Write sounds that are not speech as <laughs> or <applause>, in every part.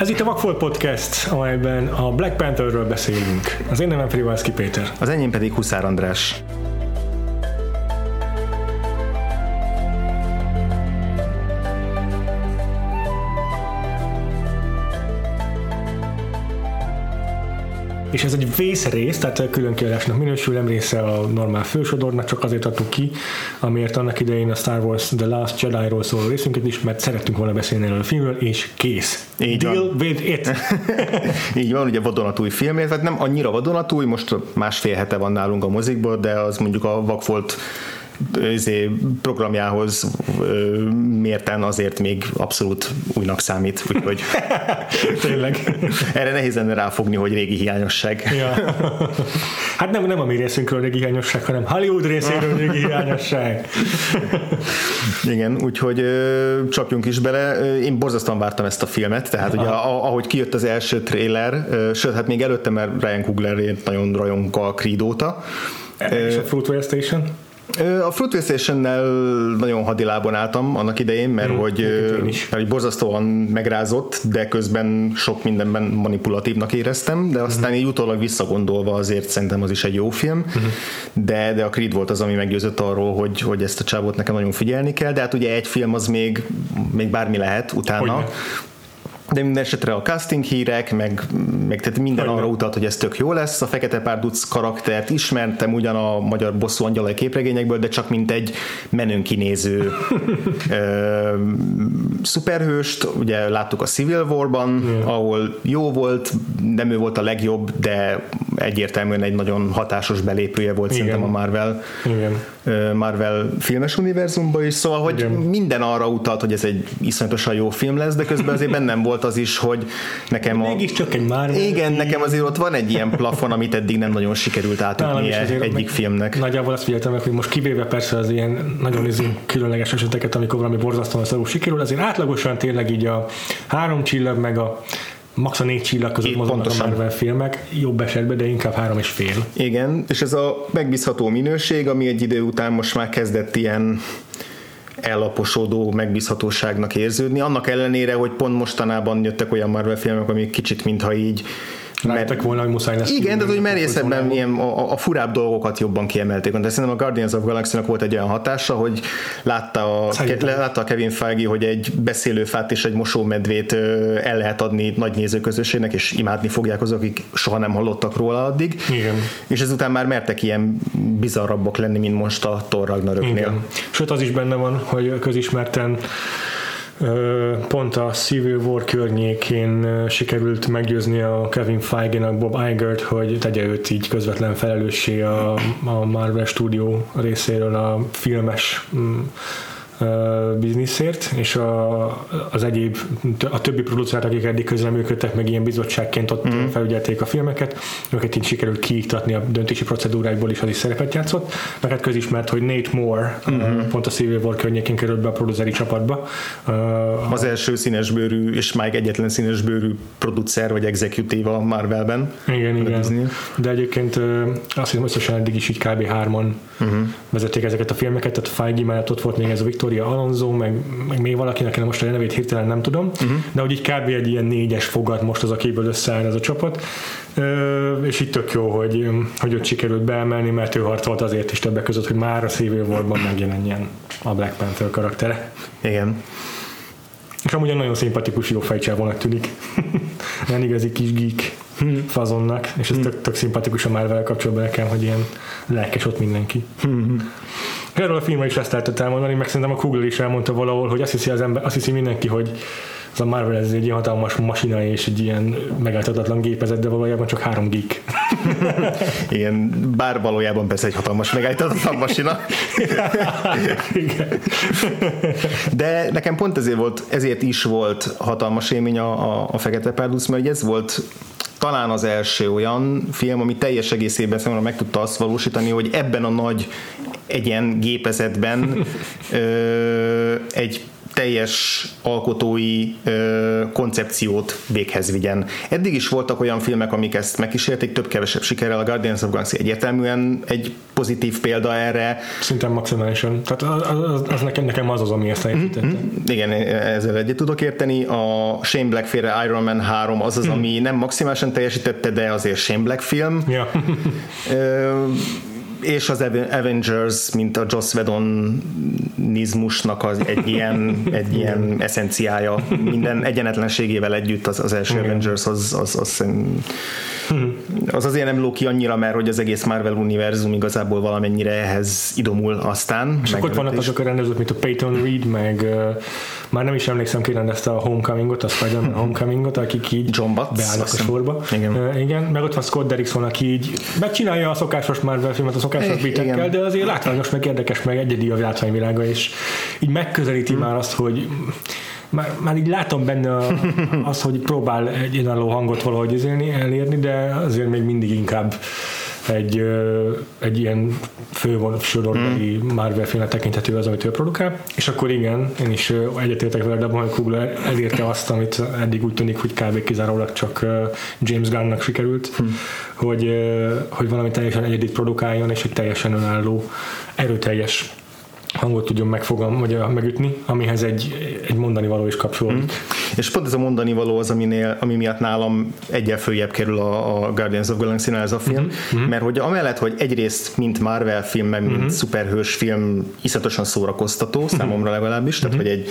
Ez itt a Vakfolt Podcast, amelyben a Black Pantherről beszélünk. Az én nevem Frivalszki Péter. Az enyém pedig Huszár András. És ez egy vészrész, tehát külön kiadásnak minősül, nem része a normál fősodornak, csak azért adtuk ki, amiért annak idején a Star Wars The Last Jedi-ról szóló részünket is, mert szerettünk volna beszélni erről a filmről, és kész. Így Deal van. with it. <laughs> Így van, ugye vadonatúj film, hát nem annyira vadonatúj, most másfél hete van nálunk a mozikból, de az mondjuk a Vakfolt programjához ö, mérten azért még abszolút újnak számít, úgyhogy <laughs> Tényleg. erre nehéz lenne ráfogni, hogy régi hiányosság. Ja. Hát nem, nem a mi részünkről régi hiányosság, hanem Hollywood részéről régi hiányosság. Igen, úgyhogy ö, csapjunk is bele. Én borzasztóan vártam ezt a filmet, tehát ugye a- ahogy kijött az első trailer, ö, sőt, hát még előtte, mert Ryan Coogler nagyon rajong a Creed óta, És a Fruitvale Station? A Fruitvale Station-nel nagyon hadilábon álltam annak idején, mert, hogy, én is. mert hogy borzasztóan megrázott, de közben sok mindenben manipulatívnak éreztem, de aztán így utólag visszagondolva azért szerintem az is egy jó film, de, de a Creed volt az, ami meggyőzött arról, hogy, hogy ezt a csávót nekem nagyon figyelni kell, de hát ugye egy film az még, még bármi lehet utána. Hogyne. De minden esetre a casting hírek, meg, meg tehát minden Hogyne. arra utalt, hogy ez tök jó lesz. A Fekete Párduc karaktert ismertem ugyan a magyar bosszú angyalai képregényekből, de csak mint egy menőn kinéző <laughs> ö, szuperhőst. Ugye láttuk a Civil War-ban, ahol jó volt, nem ő volt a legjobb, de egyértelműen egy nagyon hatásos belépője volt Igen. szerintem a Marvel Igen. Marvel filmes univerzumban is, szóval, hogy Igen. minden arra utalt, hogy ez egy iszonyatosan jó film lesz, de közben azért bennem volt az is, hogy nekem a... Mégiscsak egy már. Igen, nekem azért ott van egy ilyen plafon, amit eddig nem nagyon sikerült azért egyik filmnek. Nagyjából azt figyeltem meg, hogy most kivéve persze az ilyen nagyon izé különleges eseteket, amikor valami borzasztóan szarul sikerül, azért átlagosan tényleg így a három csillag meg a max a négy csillag között mozognak a. Marvel filmek, jobb esetben, de inkább három és fél. Igen, és ez a megbízható minőség, ami egy idő után most már kezdett ilyen ellaposodó megbízhatóságnak érződni, annak ellenére, hogy pont mostanában jöttek olyan Marvel filmek, amik kicsit mintha így Rájöttek volna, hogy muszáj lesz. Igen, de hogy merészebben ilyen a, a furább dolgokat jobban kiemelték. De szerintem a Guardians of galaxy volt egy olyan hatása, hogy látta a, Szerintem. látta a Kevin Feige, hogy egy beszélőfát és egy mosómedvét el lehet adni nagy nézőközösségnek, és imádni fogják azok, akik soha nem hallottak róla addig. Igen. És ezután már mertek ilyen bizarrabbak lenni, mint most a Thor Ragnaröknél. Igen. Sőt, az is benne van, hogy közismerten pont a Civil War környékén sikerült meggyőzni a Kevin Feige-nak Bob Igert, hogy tegye őt így közvetlen felelőssé a, a Marvel Studio részéről a filmes mm, bizniszért, és a, az egyéb, a többi producerek, akik eddig közreműködtek, meg ilyen bizottságként ott mm. felügyelték a filmeket, őket így sikerült kiiktatni a döntési procedúrákból is, az is szerepet játszott, meg hát közismert, hogy Nate Moore mm-hmm. pont a Civil War környékén került be a produceri csapatba. Az első színesbőrű, és már egyetlen színesbőrű producer vagy executive a Marvelben. Igen, igen. Disney. De egyébként azt hiszem összesen eddig is így kb. hárman uh-huh. vezették ezeket a filmeket, tehát Feige mellett ott volt még ez a Victoria Alonso, meg, meg még valakinek most a nevét hirtelen nem tudom, uh-huh. de hogy így kb. egy ilyen négyes fogad most az, akiből összeáll ez a csapat. Ö, és így tök jó, hogy, hogy ott sikerült beemelni, mert ő harcolt azért is többek között, hogy már a Civil War-ban megjelenjen a Black Panther karaktere. Igen. És amúgy egy nagyon szimpatikus jó fejcsávónak tűnik. <laughs> Ilyen igazi kis geek fazonnak, és ez tök, tök szimpatikus a Marvel kapcsolatban nekem, hogy ilyen lelkes ott mindenki. És Erről a filmről is ezt lehetett elmondani, meg szerintem a Google is elmondta valahol, hogy azt hiszi, az ember, azt hiszi mindenki, hogy ez a Marvel ez egy ilyen hatalmas masina és egy ilyen megállíthatatlan gépezet, de valójában csak három geek. Igen, bár valójában persze egy hatalmas megállíthatatlan masina. De nekem pont ezért volt, ezért is volt hatalmas élmény a, a, a Fekete Párduc, mert ez volt talán az első olyan film, ami teljes egészében számomra meg tudta azt valósítani, hogy ebben a nagy egyen gépezetben ö, egy teljes alkotói ö, koncepciót véghez vigyen. Eddig is voltak olyan filmek, amik ezt megkísérték, több-kevesebb sikerrel. A Guardians of Galaxy egyértelműen egy pozitív példa erre. Szinte maximálisan. Tehát az, az, az nekem, nekem az az, ami ezt teljesítette. Mm-hmm. Igen, ezzel egyet tudok érteni. A Shane Black féle Iron Man 3 az az, mm. ami nem maximálisan teljesítette, de azért Shane Black film. Ja. És az Avengers, mint a Joss Whedonizmusnak az egy ilyen, egy ilyen eszenciája, minden egyenetlenségével együtt az, az első Igen. Avengers az, az, az, az azért nem lóki annyira, mert hogy az egész Marvel univerzum igazából valamennyire ehhez idomul aztán. És akkor ott vannak azok a rendezők, mint a Peyton Reed, meg már nem is emlékszem ki rendezte a Homecomingot, a Spider-Man Homecomingot, akik így John Butts, beállnak a sorba. Igen. Uh, igen. Meg ott van Scott Derrickson, aki így megcsinálja a szokásos Marvel filmet a szokásos bitekkel, de azért látványos, meg érdekes, meg egyedi a látványvilága, és így megközelíti hmm. már azt, hogy már, már így látom benne <laughs> azt, hogy próbál egy önálló hangot valahogy izélni, elérni, de azért még mindig inkább egy, egy ilyen fősorolbeli mm. Marvel filmet tekinthető az, amit ő produkál, és akkor igen, én is egyetértek vele, de a Kugler elérte azt, amit eddig úgy tűnik, hogy kb. kizárólag csak James Gunnnak sikerült, mm. hogy, hogy valami teljesen egyedit produkáljon, és egy teljesen önálló, erőteljes hangot tudjon megfogam, vagy megütni, amihez egy, egy mondani való is kapcsolódik. Mm. És pont ez a mondani való az, aminél, ami miatt nálam egyel följebb kerül a, a Guardians of galaxy ez a film, mm-hmm. mert hogy amellett, hogy egyrészt mint Marvel film, meg mint mm-hmm. szuperhős film iszatosan szórakoztató, számomra legalábbis, tehát mm-hmm. hogy egy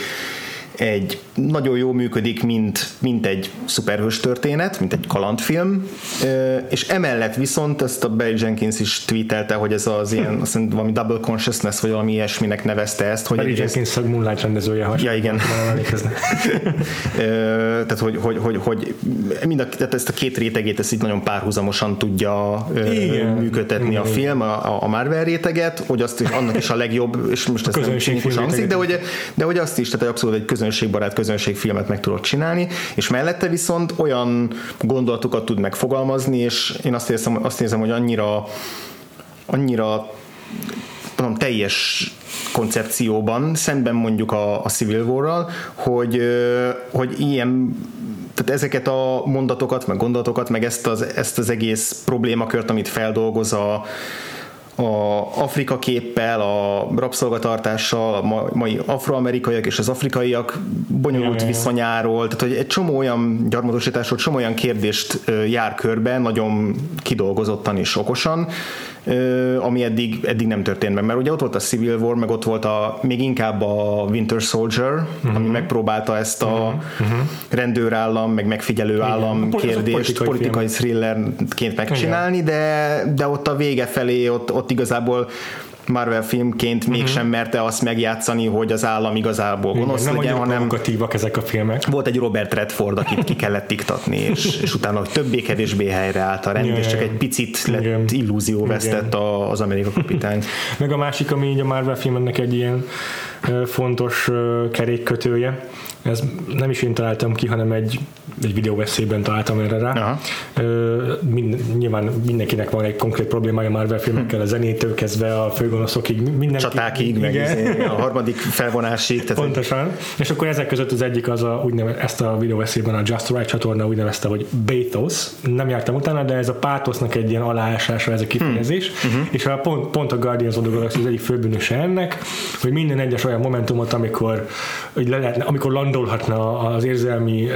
egy nagyon jó működik, mint, mint egy szuperhős történet, mint egy kalandfilm, és emellett viszont ezt a Barry Jenkins is tweetelte, hogy ez az ilyen, azt hiszem, valami double consciousness, vagy valami ilyesminek nevezte ezt. Hogy Barry Jenkins a Moonlight rendezője, ha ja, igen. <laughs> tehát, hogy, hogy, hogy, hogy mind a, tehát ezt a két rétegét ezt így nagyon párhuzamosan tudja igen. működtetni igen. a film, a, a Marvel réteget, hogy azt is, annak is a legjobb, és most ez nem hangzik, de hogy, de hogy azt is, tehát abszolút egy közönség közönségbarát közönségfilmet meg tudott csinálni, és mellette viszont olyan gondolatokat tud megfogalmazni, és én azt érzem, azt érzem hogy annyira annyira tudom, teljes koncepcióban, szemben mondjuk a, a Civil War-ral, hogy, hogy ilyen tehát ezeket a mondatokat, meg gondolatokat, meg ezt az, ezt az egész problémakört, amit feldolgoz a, a Afrika képpel, a rabszolgatartással, a mai afroamerikaiak és az afrikaiak bonyolult viszonyáról, tehát hogy egy csomó olyan gyarmatosításról, csomó olyan kérdést jár körbe, nagyon kidolgozottan és okosan, ami eddig, eddig nem történt meg. Mert ugye ott volt a Civil War, meg ott volt a, még inkább a Winter Soldier, uh-huh. ami megpróbálta ezt a uh-huh. rendőrállam, meg megfigyelő Igen. állam kérdést politikai, politikai thrillerként megcsinálni, de, de ott a vége felé ott, ott igazából Marvel filmként uh-huh. mégsem merte azt megjátszani, hogy az állam igazából gonosz Igen, legyen, hanem ezek a filmek. Volt egy Robert Redford, akit ki kellett iktatni, és, és utána többé-kevésbé helyre állt a rend, Igen. és csak egy picit lett Igen. illúzió vesztett a, az Amerika kapitány. Meg a másik, ami így a Marvel filmnek egy ilyen fontos kerékkötője, ez nem is én találtam ki, hanem egy, egy videóveszélyben találtam erre rá. Aha. Mind, nyilván mindenkinek van egy konkrét problémája Marvel filmekkel, a zenétől kezdve a főgonoszokig, minden Csatákig, meg izé, a harmadik felvonásig. Tehát Pontosan. És akkor ezek között az egyik az a, úgynevezett, ezt a videóveszélyben a Just Right csatorna úgy nevezte, hogy Bathos. Nem jártam utána, de ez a pátosznak egy ilyen aláásása ez a kifejezés. Hmm. Uh-huh. És a pont, pont a Guardians of the Galaxy az egyik főbűnöse ennek, hogy minden egyes olyan momentumot, amikor, hogy le lehetne, amikor landolhatna az érzelmi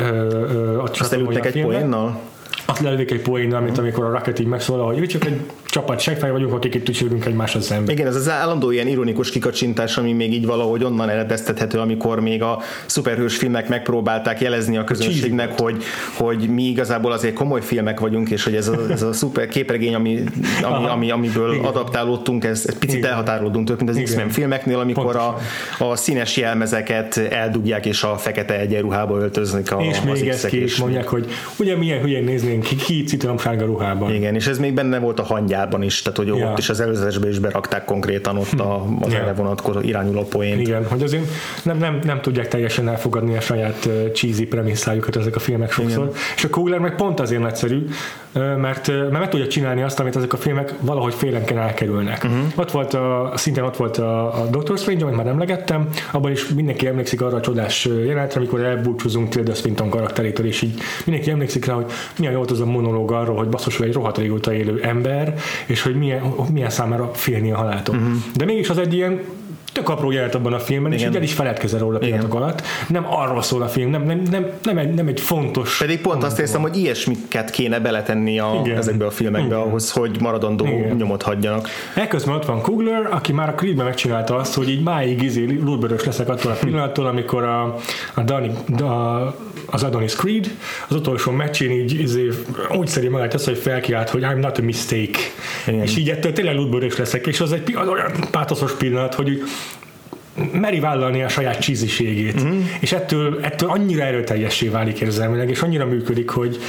Azt elültek egy poénnal? Azt lelődik egy poénnal, mint amikor a Rocket így megszólal, hogy ő csak egy csapat segfej vagyunk, akik itt tücsülünk egymásra szembe. Igen, ez az állandó ilyen ironikus kikacsintás, ami még így valahogy onnan eredeztethető, amikor még a szuperhős filmek megpróbálták jelezni a közönségnek, hogy, hogy mi igazából azért komoly filmek vagyunk, és hogy ez a, ez a szuper képregény, ami, ami, ami, amiből Igen. adaptálódtunk, ez, ez picit Igen. elhatárolódunk tőle, mint az. X-Men filmeknél, amikor a, a színes jelmezeket eldugják, és a fekete egyenruhába öltöznek a, és még ezt ki is mondják, hogy ugye milyen hülyén néznénk ki, ki citromsárga ruhában. Igen, és ez még benne volt a hangyában Amerikában is, tehát hogy ja. ott is az előzetesbe is berakták konkrétan ott a, az ja. erre vonatkozó irányuló poént. Igen, hogy azért nem, nem, nem tudják teljesen elfogadni a saját cheesy premisszájukat ezek a filmek sokszor. Igen. És a Kugler meg pont azért nagyszerű, mert, mert meg tudja csinálni azt, amit ezek a filmek valahogy félenken elkerülnek. Uh-huh. Ott volt a, szintén ott volt a, a Doctor Strange, amit már emlegettem, abban is mindenki emlékszik arra a csodás jelenetre, amikor elbúcsúzunk Tilda Swinton karakterétől, és így mindenki emlékszik rá, hogy milyen volt az a monológ arról, hogy basszus, egy rohadt régóta élő ember, és hogy milyen, milyen számára félni a haláltól. Uh-huh. De mégis az egy ilyen tök apró jelent abban a filmben, Igen. és így el is feledkezel róla pillanatok alatt. Nem arról szól a film, nem, nem, nem, nem, egy, nem egy fontos... Pedig pont azt érzem, hogy ilyesmiket kéne beletenni a, Igen. ezekbe a filmekbe Igen. ahhoz, hogy maradandó Igen. nyomot hagyjanak. Ekközben ott van Kugler, aki már a Creedben megcsinálta azt, hogy így máig izé lúrbörös leszek attól a pillanattól, amikor a, a, Dani, a az Adonis Creed, az utolsó meccsén így izé, úgy szeri magát azt, hogy felkiált, hogy I'm not a mistake. Igen. És így ettől tényleg lútbőrös leszek, és az egy az olyan pátoszos pillanat, hogy meri vállalni a saját csíziségét, mm. és ettől, ettől annyira erőteljessé válik érzelmileg, és annyira működik, hogy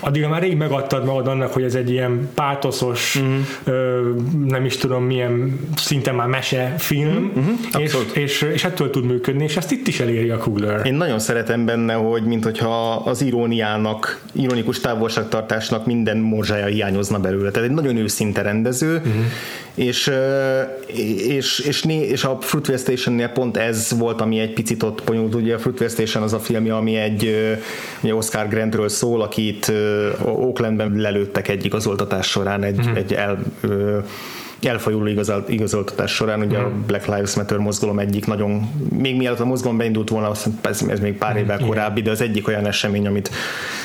addigra már rég megadtad magad annak, hogy ez egy ilyen pátoszos, mm. ö, nem is tudom milyen, szinte már mese film, mm-hmm. és, és, és ettől tud működni, és ezt itt is eléri a Kugler. Én nagyon szeretem benne, hogy mint hogyha az iróniának, ironikus távolságtartásnak minden morzsája hiányozna belőle. Tehát egy nagyon őszinte rendező, mm-hmm. És, és, és, és, és a Fruitvale Station-nél pont ez volt, ami egy picit ott bonyolult. Ugye a Fruitvale Station az a film, ami egy ugye Oscar Grantről szól, akit Oaklandben lelőttek egy igazoltatás során, egy, mm-hmm. egy el, elfajuló igazoltatás során, ugye mm. a Black Lives Matter mozgalom egyik nagyon, még mielőtt a mozgalom beindult volna, ez, ez még pár évvel mm. korábbi, de az egyik olyan esemény, amit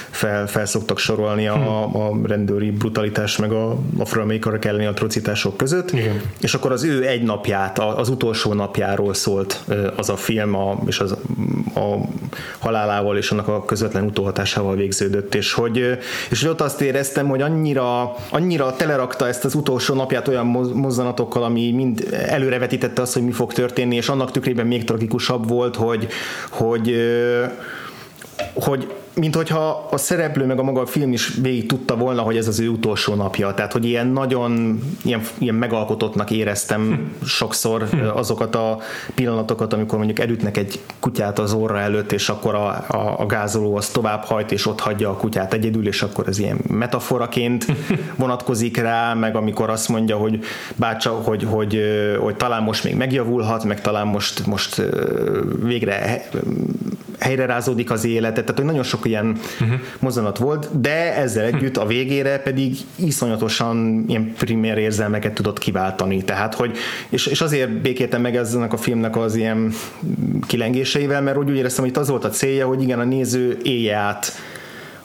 fel, fel szoktak sorolni a, hmm. a rendőri brutalitás meg a afroamerikanok elleni atrocitások között, Igen. és akkor az ő egy napját, az utolsó napjáról szólt az a film, a, és az, a halálával és annak a közvetlen utóhatásával végződött, és hogy, és hogy ott azt éreztem, hogy annyira, annyira telerakta ezt az utolsó napját olyan mozzanatokkal, ami mind előrevetítette azt, hogy mi fog történni, és annak tükrében még tragikusabb volt, hogy, hogy hogy mint hogyha a szereplő meg a maga a film is végig tudta volna, hogy ez az ő utolsó napja. Tehát, hogy ilyen nagyon ilyen, ilyen megalkotottnak éreztem sokszor azokat a pillanatokat, amikor mondjuk elütnek egy kutyát az orra előtt, és akkor a, a, a gázoló az tovább hajt, és ott hagyja a kutyát egyedül, és akkor ez ilyen metaforaként <laughs> vonatkozik rá, meg amikor azt mondja, hogy bácsa, hogy, hogy, hogy talán most még megjavulhat, meg talán most, most végre helyre rázódik az életet, tehát hogy nagyon sok ilyen uh-huh. mozzanat volt, de ezzel együtt a végére pedig iszonyatosan ilyen primér érzelmeket tudott kiváltani, tehát hogy, és, és azért békéltem meg ezzenek a filmnek az ilyen kilengéseivel, mert úgy, úgy éreztem, hogy itt az volt a célja, hogy igen, a néző élje át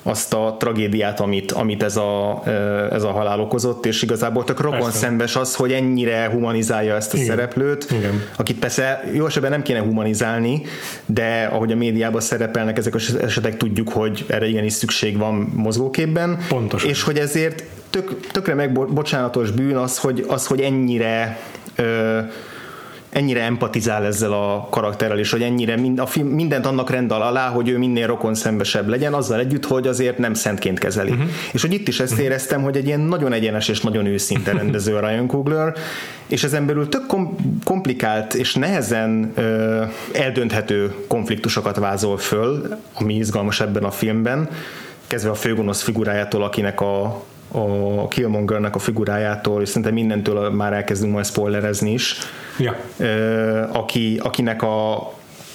azt a tragédiát, amit, amit ez, a, ez a halál okozott, és igazából tök rokon persze. szembes az, hogy ennyire humanizálja ezt a Igen. szereplőt, Igen. akit persze jó esetben nem kéne humanizálni, de ahogy a médiában szerepelnek ezek az esetek, tudjuk, hogy erre igenis szükség van mozgóképben, Pontosan. és hogy ezért tök, tökre megbocsánatos bűn az, hogy, az, hogy ennyire ö, ennyire empatizál ezzel a karakterrel, és hogy ennyire mind, a film mindent annak rendel alá, hogy ő minél rokon szembesebb legyen, azzal együtt, hogy azért nem szentként kezeli. Uh-huh. És hogy itt is ezt uh-huh. éreztem, hogy egy ilyen nagyon egyenes és nagyon őszinte <laughs> rendező a Ryan Coogler, és ezen belül tök kom- komplikált és nehezen ö, eldönthető konfliktusokat vázol föl, ami izgalmas ebben a filmben, kezdve a főgonosz figurájától, akinek a a Killmongernek a figurájától, és szerintem mindentől már elkezdünk majd spoilerezni is, ja. aki, akinek a,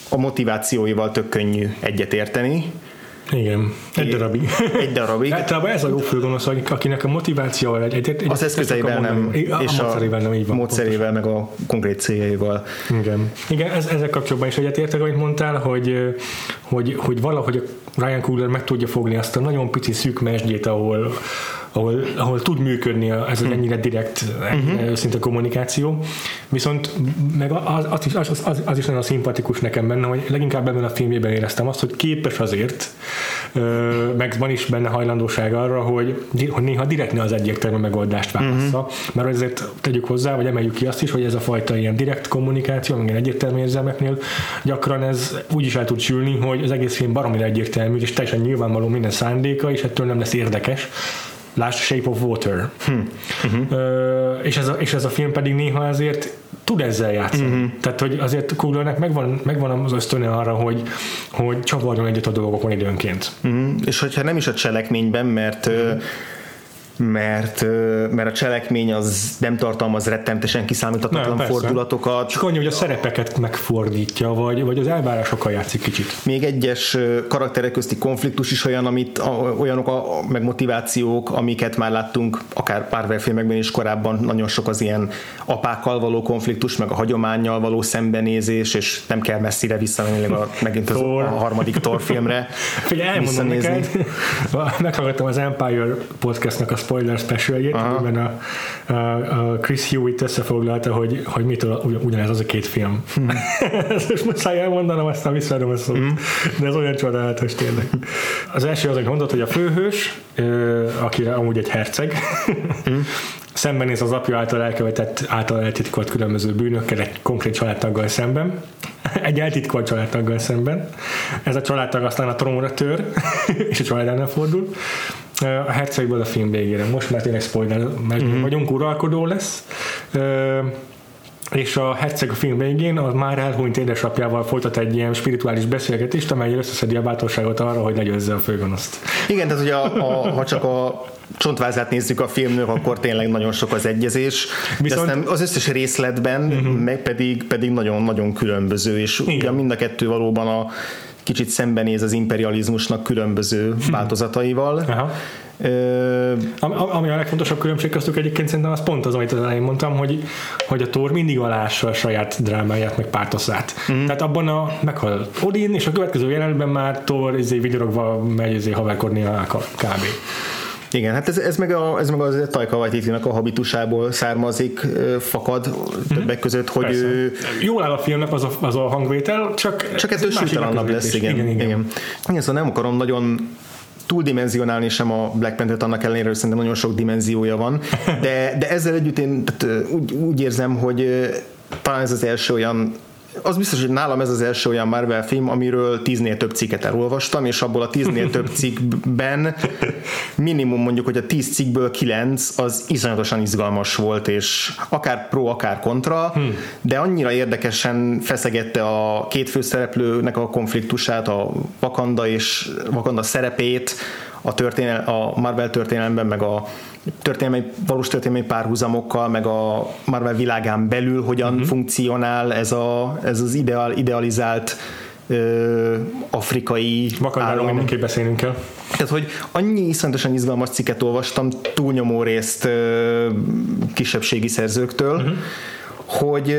a motivációival tök könnyű egyetérteni. Igen, egy darabig. Egy darabig. Általában ez a jó főgonosz, akinek a motivációval egy, egy, egy az eszközeivel nem, a, és a módszerével nem így van. Módszerével, meg a konkrét céljaival. Igen, Igen ez, ezzel kapcsolatban is egyetértek, amit mondtál, hogy, hogy, hogy valahogy Ryan Coogler meg tudja fogni azt a nagyon pici szűk mesdjét, ahol, ahol, ahol tud működni ez az hm. ennyire direkt, uh-huh. őszinte kommunikáció. Viszont meg az, az, is, az, az, az is nagyon szimpatikus nekem benne, hogy leginkább ebben a filmében éreztem azt, hogy képes azért, meg van is benne hajlandóság arra, hogy, hogy néha direkt ne az egyértelmű megoldást válassza, uh-huh. mert azért tegyük hozzá, vagy emeljük ki azt is, hogy ez a fajta ilyen direkt kommunikáció, meg egyértelmű érzelmeknél gyakran ez úgy is el tud sülni, hogy az egész film baromira egyértelmű, és teljesen nyilvánvaló minden szándéka, és ettől nem lesz érdekes, Lásd Shape of Water. Hmm. Uh-huh. Uh, és, ez a, és ez a film pedig néha azért tud ezzel játszani. Uh-huh. Tehát, hogy azért Kuglernek megvan, megvan az ösztöne arra, hogy, hogy csavarjon egyet a dolgokon időnként. Uh-huh. És hogyha nem is a cselekményben, mert uh-huh mert, mert a cselekmény az nem tartalmaz rettentesen kiszámíthatatlan Nem, fordulatokat. Csak annyi, hogy a szerepeket megfordítja, vagy, vagy az elvárásokkal játszik kicsit. Még egyes karakterek közti konfliktus is olyan, amit, olyanok a, a- meg motivációk, amiket már láttunk akár Marvel filmekben is korábban, nagyon sok az ilyen apákkal való konfliktus, meg a hagyományjal való szembenézés, és nem kell messzire visszamenni a, megint az, Thor. a harmadik Thor filmre <laughs> Figyelj, elmondom neked, <laughs> meghallgattam az Empire podcastnak a spoiler specialjét, amiben a, a, a Chris Hewitt összefoglalta, hogy, hogy mitől ugy- ugyanez az a két film. <laughs> Ezt most muszáj elmondanom, aztán visszaadom a szót. De ez olyan csodálatos tényleg. Az első az, hogy mondott, hogy a főhős, akire amúgy egy herceg, <laughs> szembenéz az apja által elkövetett, által eltitkolt különböző bűnökkel egy konkrét családtaggal szemben, <laughs> egy eltitkolt családtaggal szemben. Ez a családtag aztán a trónra tör, és a család ellen fordul. A hercegből a film végére. Most már tényleg spoiler, meg uh-huh. vagyunk, uralkodó lesz. Ö, és a herceg a film végén a már elhunyt édesapjával folytat egy ilyen spirituális beszélgetést, amely összeszedi a bátorságot arra, hogy legyőzze a főgonoszt. Igen, tehát hogy a, a, ha csak a csontvázát nézzük a filmnek, akkor tényleg nagyon sok az egyezés, Viszont- Viszont... de aztán az összes részletben uh-huh. meg pedig, pedig nagyon-nagyon különböző, és Igen. ugye mind a kettő valóban a kicsit szembenéz az imperializmusnak különböző változataival. Aha. Ö, Ami, a legfontosabb különbség köztük egyébként szerintem az pont az, amit az elején mondtam, hogy, hogy a Thor mindig alássa a saját drámáját, meg pártoszát. Mm. Tehát abban a meghal Odin, és a következő jelenetben már Thor izé, vigyorogva megy izé, haverkodni a kb. Igen, hát ez, ez meg, a, ez meg az Taika Waititi-nak a habitusából származik, fakad többek között, hogy Persze. ő Jól áll a filmnek az a, az a hangvétel, csak, Csak ez ettől súlytalanabb lesz, igen. igen, igen. igen. igen szóval nem akarom nagyon túldimenzionálni sem a Black Panther-t, annak ellenére, hogy szerintem nagyon sok dimenziója van, de, de ezzel együtt én tehát, úgy, úgy érzem, hogy talán ez az első olyan az biztos, hogy nálam ez az első olyan Marvel film, amiről tíznél több cikket elolvastam, és abból a tíznél több <laughs> cikkben minimum mondjuk, hogy a tíz cikkből kilenc az iszonyatosan izgalmas volt, és akár pro, akár kontra, hmm. de annyira érdekesen feszegette a két főszereplőnek a konfliktusát, a Wakanda és Wakanda szerepét, a, történel, a Marvel történelemben, meg a történelmi, valós történelmi párhuzamokkal, meg a Marvel világán belül hogyan uh-huh. funkcionál ez, a, ez az ideal, idealizált ö, afrikai Vakandáról mindenképp beszélnünk kell. Tehát, hogy annyi iszonyatosan izgalmas cikket olvastam, túlnyomó részt ö, kisebbségi szerzőktől, uh-huh. Hogy,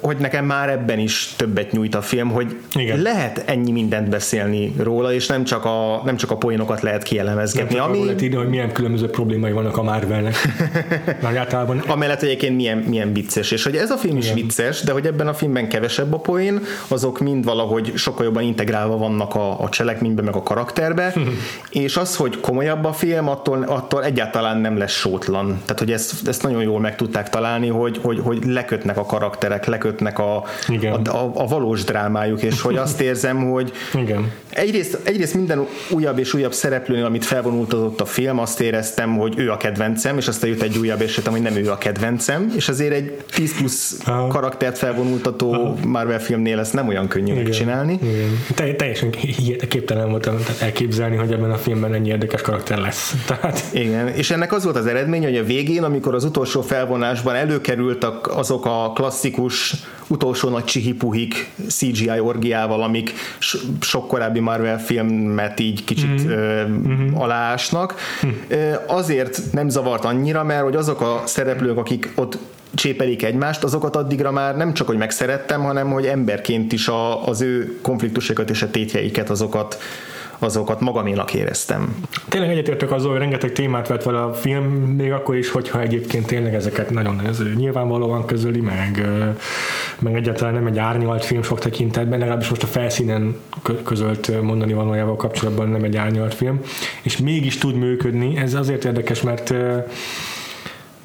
hogy nekem már ebben is többet nyújt a film, hogy Igen. Igen. lehet ennyi mindent beszélni róla, és nem csak a, nem csak a poénokat lehet Nem kielemezgetni. csak Ami, lehet írni, hogy milyen különböző problémái vannak a Marvelnek. <laughs> Már általában Amellett egyébként milyen, milyen vicces, és hogy ez a film is vicces, de hogy ebben a filmben kevesebb a poén, azok mind valahogy sokkal jobban integrálva vannak a, a cselekménybe, meg a karakterbe, <laughs> és az, hogy komolyabb a film, attól, attól egyáltalán nem lesz sótlan. Tehát, hogy ezt, ezt nagyon jól meg tudták találni, hogy, hogy, hogy lekötnek a karakterek, lekötnek a, Igen. a, a, a valós drámájuk, és hogy azt érzem, hogy Igen. Egyrészt, egyrészt minden újabb és újabb szereplőnél, amit felvonultatott a film, azt éreztem, hogy ő a kedvencem, és aztán jött egy újabb, értem, hogy nem ő a kedvencem, és azért egy 10 plusz Aha. karaktert felvonultató Marvel filmnél ezt nem olyan könnyű megcsinálni. Igen. Te, teljesen képtelen voltam elképzelni, hogy ebben a filmben ennyi érdekes karakter lesz. <laughs> Tehát Igen, és ennek az volt az eredménye, hogy a végén, amikor az utolsó felvonásban előkerültek azok a klasszikus utolsó nagy csihipuhik CGI orgiával, amik so- sok korábbi Marvel filmet így kicsit mm-hmm. ö, aláásnak, ö, azért nem zavart annyira, mert hogy azok a szereplők, akik ott csépelik egymást, azokat addigra már nem csak, hogy megszerettem, hanem hogy emberként is a, az ő konfliktusokat és a tétjeiket, azokat azokat magaménak éreztem. tényleg egyetértek azzal, hogy rengeteg témát vett vele a film, még akkor is, hogyha egyébként tényleg ezeket nagyon ez nyilvánvalóan közöli, meg, meg egyáltalán nem egy árnyalt film sok tekintetben, legalábbis most a felszínen kö- közölt mondani valójával kapcsolatban nem egy árnyalt film, és mégis tud működni. Ez azért érdekes, mert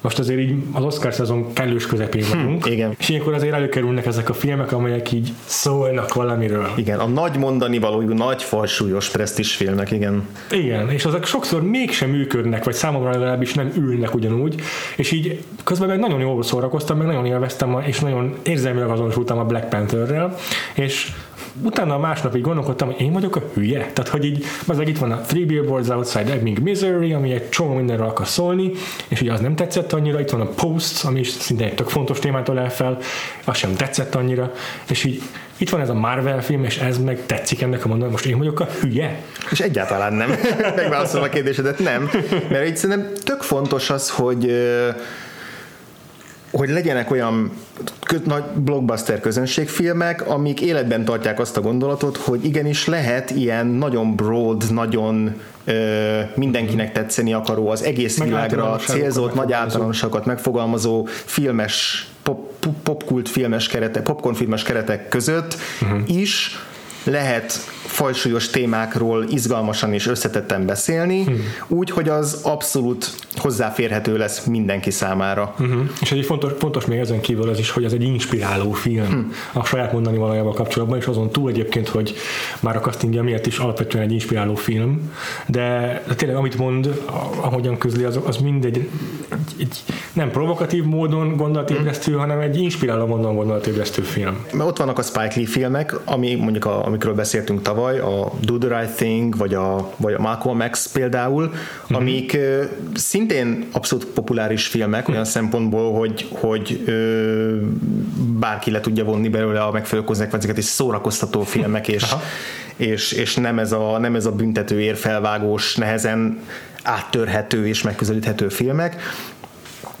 most azért így az Oscar szezon kellős közepén vagyunk, igen. és ilyenkor azért előkerülnek ezek a filmek, amelyek így szólnak valamiről. Igen, a nagy mondani valójú, nagy falsúlyos presztis filmek, igen. Igen, és azok sokszor mégsem működnek, vagy számomra legalábbis nem ülnek ugyanúgy, és így közben meg nagyon jól szórakoztam, meg nagyon élveztem, és nagyon érzelmileg azonosultam a Black Pantherrel, és utána másnap így gondolkodtam, hogy én vagyok a hülye. Tehát, hogy így, az itt van a Three Billboards Outside Ebbing, Missouri, ami egy csomó mindenről akar szólni, és ugye az nem tetszett annyira, itt van a Post, ami is szinte egy tök fontos témát ölel fel, az sem tetszett annyira, és így itt van ez a Marvel film, és ez meg tetszik ennek a mondani, most én vagyok a hülye? És egyáltalán nem. <laughs> Megválaszolom a kérdésedet, nem. Mert itt szerintem tök fontos az, hogy hogy legyenek olyan nagy blockbuster közönségfilmek, amik életben tartják azt a gondolatot, hogy igenis lehet ilyen nagyon broad, nagyon ö, mindenkinek tetszeni akaró, az egész Meg világra célzott, nagy általánosságokat megfogalmazó filmes, pop, popkult filmes keretek, popcorn filmes keretek között uh-huh. is lehet fajsúlyos témákról izgalmasan és összetetten beszélni, hmm. úgy, hogy az abszolút hozzáférhető lesz mindenki számára. Uh-huh. És egy fontos, fontos még ezen kívül az is, hogy ez egy inspiráló film hmm. a saját mondani valójával kapcsolatban, és azon túl egyébként, hogy már a castingja miatt is alapvetően egy inspiráló film, de, tényleg amit mond, ahogyan közli, az, az mindegy egy, nem provokatív módon gondolatébresztő, hmm. hanem egy inspiráló módon gondolatébresztő film. Ott vannak a Spike Lee filmek, ami mondjuk a, amikről beszéltünk tavaly, a Do the Right Thing, vagy a, vagy a Malcolm X például, mm-hmm. amik szintén abszolút populáris filmek, olyan mm. szempontból, hogy, hogy ö, bárki le tudja vonni belőle a megfelelő konzekvenciákat, és szórakoztató <laughs> filmek, és, és, és nem, ez a, nem ez a büntető érfelvágós, nehezen áttörhető és megközelíthető filmek,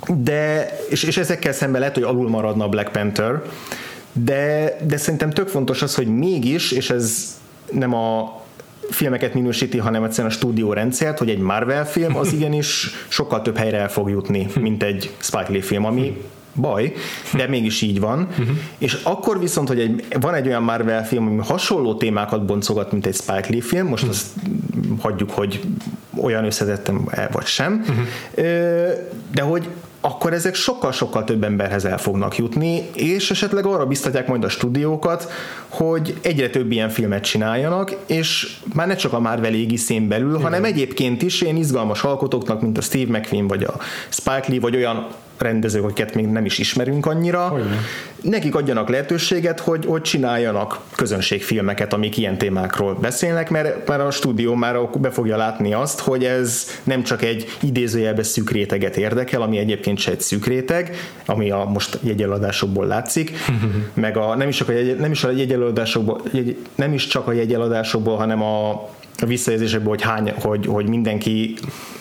de, és, és ezekkel szemben lehet, hogy alul maradna a Black Panther, de, de szerintem tök fontos az, hogy mégis, és ez nem a filmeket minősíti, hanem egyszerűen a stúdiórendszert, hogy egy Marvel film az <laughs> igenis sokkal több helyre el fog jutni, mint egy Spike Lee film, ami baj, de mégis így van. És akkor viszont, hogy egy, van egy olyan Marvel film, ami hasonló témákat boncogat, mint egy Spike Lee film, most azt hagyjuk, hogy olyan összetettem vagy sem, de hogy akkor ezek sokkal-sokkal több emberhez el fognak jutni, és esetleg arra biztatják majd a stúdiókat, hogy egyre több ilyen filmet csináljanak, és már ne csak a Marvel égiszén belül, Igen. hanem egyébként is ilyen izgalmas alkotóknak, mint a Steve McQueen, vagy a Spike Lee, vagy olyan rendezők, akiket még nem is ismerünk annyira, Olyan. nekik adjanak lehetőséget, hogy, hogy csináljanak közönségfilmeket, amik ilyen témákról beszélnek, mert, mert a stúdió már be fogja látni azt, hogy ez nem csak egy idézőjelbe szűk réteget érdekel, ami egyébként se egy szűk réteg, ami a most jegyeladásokból látszik, <laughs> meg a, nem is csak a, jegy, nem is a jegyeladásokból, jegy, nem is csak a jegyeladásokból, hanem a a visszajelzésekből, hogy, hány, hogy, hogy mindenki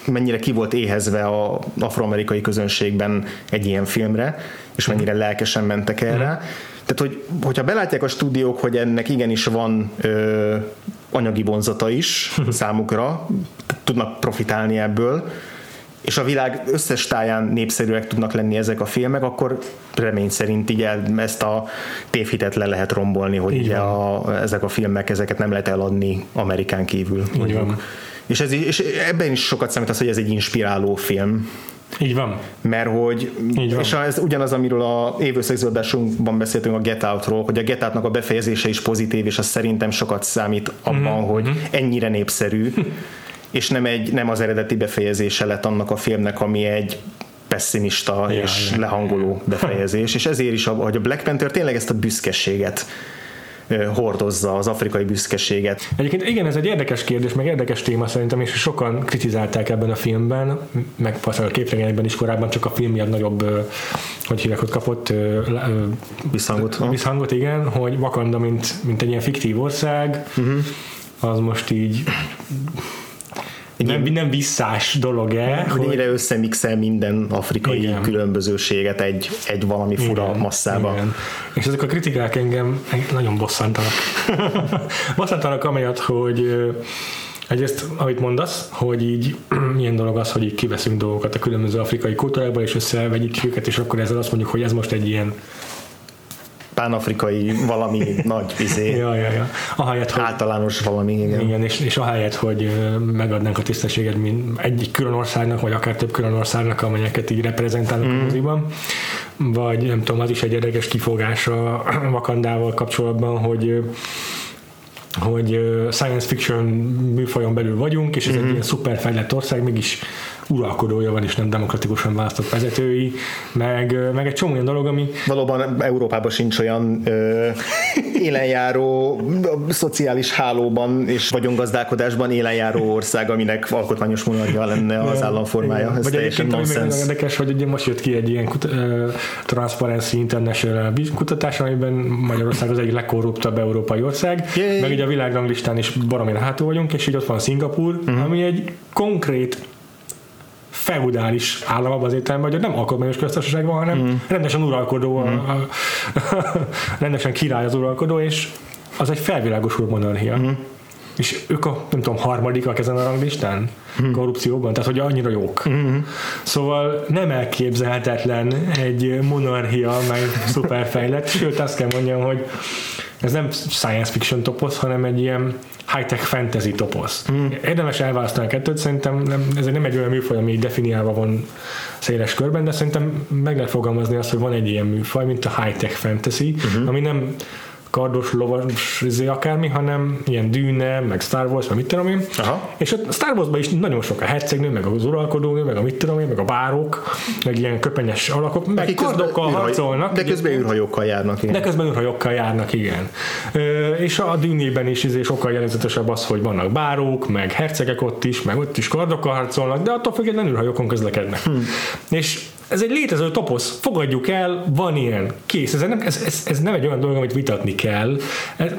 mennyire ki volt éhezve a afroamerikai közönségben egy ilyen filmre, és mennyire lelkesen mentek erre. Mm. Tehát, hogy, hogyha belátják a stúdiók, hogy ennek igenis van ö, anyagi vonzata is <laughs> számukra, tudnak profitálni ebből, és a világ összes táján népszerűek tudnak lenni ezek a filmek, akkor remény szerint így el, ezt a tévhitet le lehet rombolni, hogy ugye a, ezek a filmek, ezeket nem lehet eladni Amerikán kívül. És, ez, és ebben is sokat számít az, hogy ez egy inspiráló film. Így van. Mert hogy, Így van. és ez ugyanaz, amiről a évőszegzőadásunkban beszéltünk a Get Out-ról, hogy a Get Out-nak a befejezése is pozitív, és az szerintem sokat számít abban, mm-hmm. hogy ennyire népszerű, <laughs> és nem, egy, nem az eredeti befejezése lett annak a filmnek, ami egy pessimista ja, és ja. lehangoló <laughs> befejezés, és ezért is, hogy a Black Panther tényleg ezt a büszkeséget hordozza az afrikai büszkeséget. Egyébként igen, ez egy érdekes kérdés, meg érdekes téma szerintem, és sokan kritizálták ebben a filmben, meg a képregényekben is korábban csak a film miatt nagyobb, hogy hívják, ott kapott visszhangot. Visszhangot, igen, hogy Wakanda, mint, mint egy ilyen fiktív ország, uh-huh. az most így nem, nem visszás dolog-e. Hogy ennyire összemixel minden afrikai igen. különbözőséget egy, egy valami fura igen, masszába. Igen. És ezek a kritikák engem nagyon bosszantanak. <laughs> bosszantanak amiatt, hogy Egyrészt, amit mondasz, hogy így <clears throat> milyen dolog az, hogy így kiveszünk dolgokat a különböző afrikai kultúrákból, és összevegyítjük őket, és akkor ezzel azt mondjuk, hogy ez most egy ilyen pánafrikai valami <laughs> nagy izé, ja, ja, ja. Ahelyett, hogy, általános valami, igen. igen és, és ahelyett, hogy megadnánk a tisztességet mint egyik külön országnak, vagy akár több külön országnak, amelyeket így reprezentálnak mm. a moziban, vagy nem tudom, az is egy érdekes kifogása Vakandával <clears throat> kapcsolatban, hogy hogy science fiction műfajon belül vagyunk, és ez mm-hmm. egy ilyen szuper fejlett ország, mégis uralkodója van, és nem demokratikusan választott vezetői, meg, meg egy csomó olyan dolog, ami... Valóban Európában sincs olyan ö, élenjáró, szociális hálóban és vagyongazdálkodásban élenjáró ország, aminek alkotmányos monarchia lenne az államformája. Ez Vagy ami még érdekes, hogy ugye most jött ki egy ilyen kut- uh, Transparency International kutatás, amiben Magyarország az egyik legkorruptabb európai ország, Yay. meg ugye a világranglistán is baromira hátul vagyunk, és így ott van Szingapur, uh-huh. ami egy konkrét feudális állam abban az értelemben, hogy nem alkotmányos köztársaság van, hanem mm. rendesen uralkodó, mm. a, a, <laughs> rendesen király az uralkodó, és az egy felvilágosult monarchia. Mm. És ők a, nem tudom, harmadikak ezen a ranglistán mm. korrupcióban, tehát hogy annyira jók. Mm. Szóval nem elképzelhetetlen egy monarchia, meg szuperfejlett, sőt azt kell mondjam, hogy ez nem science fiction toposz, hanem egy ilyen high-tech fantasy toposz. Mm. Érdemes elválasztani a kettőt, szerintem nem, ez nem egy olyan műfaj, ami definiálva van széles körben, de szerintem meg lehet fogalmazni azt, hogy van egy ilyen műfaj, mint a high-tech fantasy, mm-hmm. ami nem kardos, lovas, izé akármi, hanem ilyen dűne, meg Star Wars, meg mit tudom én. Aha. És a Star Warsban is nagyon sok a hercegnő, meg az uralkodónő, meg a mit tudom én, meg a bárok, meg ilyen köpenyes alakok, meg Aki kardokkal űrhaj... harcolnak. De közben űrhajókkal járnak. Igen. De közben űrhajókkal járnak, igen. Ö, és a dűnében is izé sokkal jelentősebb az, hogy vannak bárók, meg hercegek ott is, meg ott is kardokkal harcolnak, de attól függetlenül űrhajókon közlekednek. Hmm. És ez egy létező toposz, fogadjuk el, van ilyen, kész. Ez nem, ez, ez, ez nem egy olyan dolog, amit vitatni kell. Ez,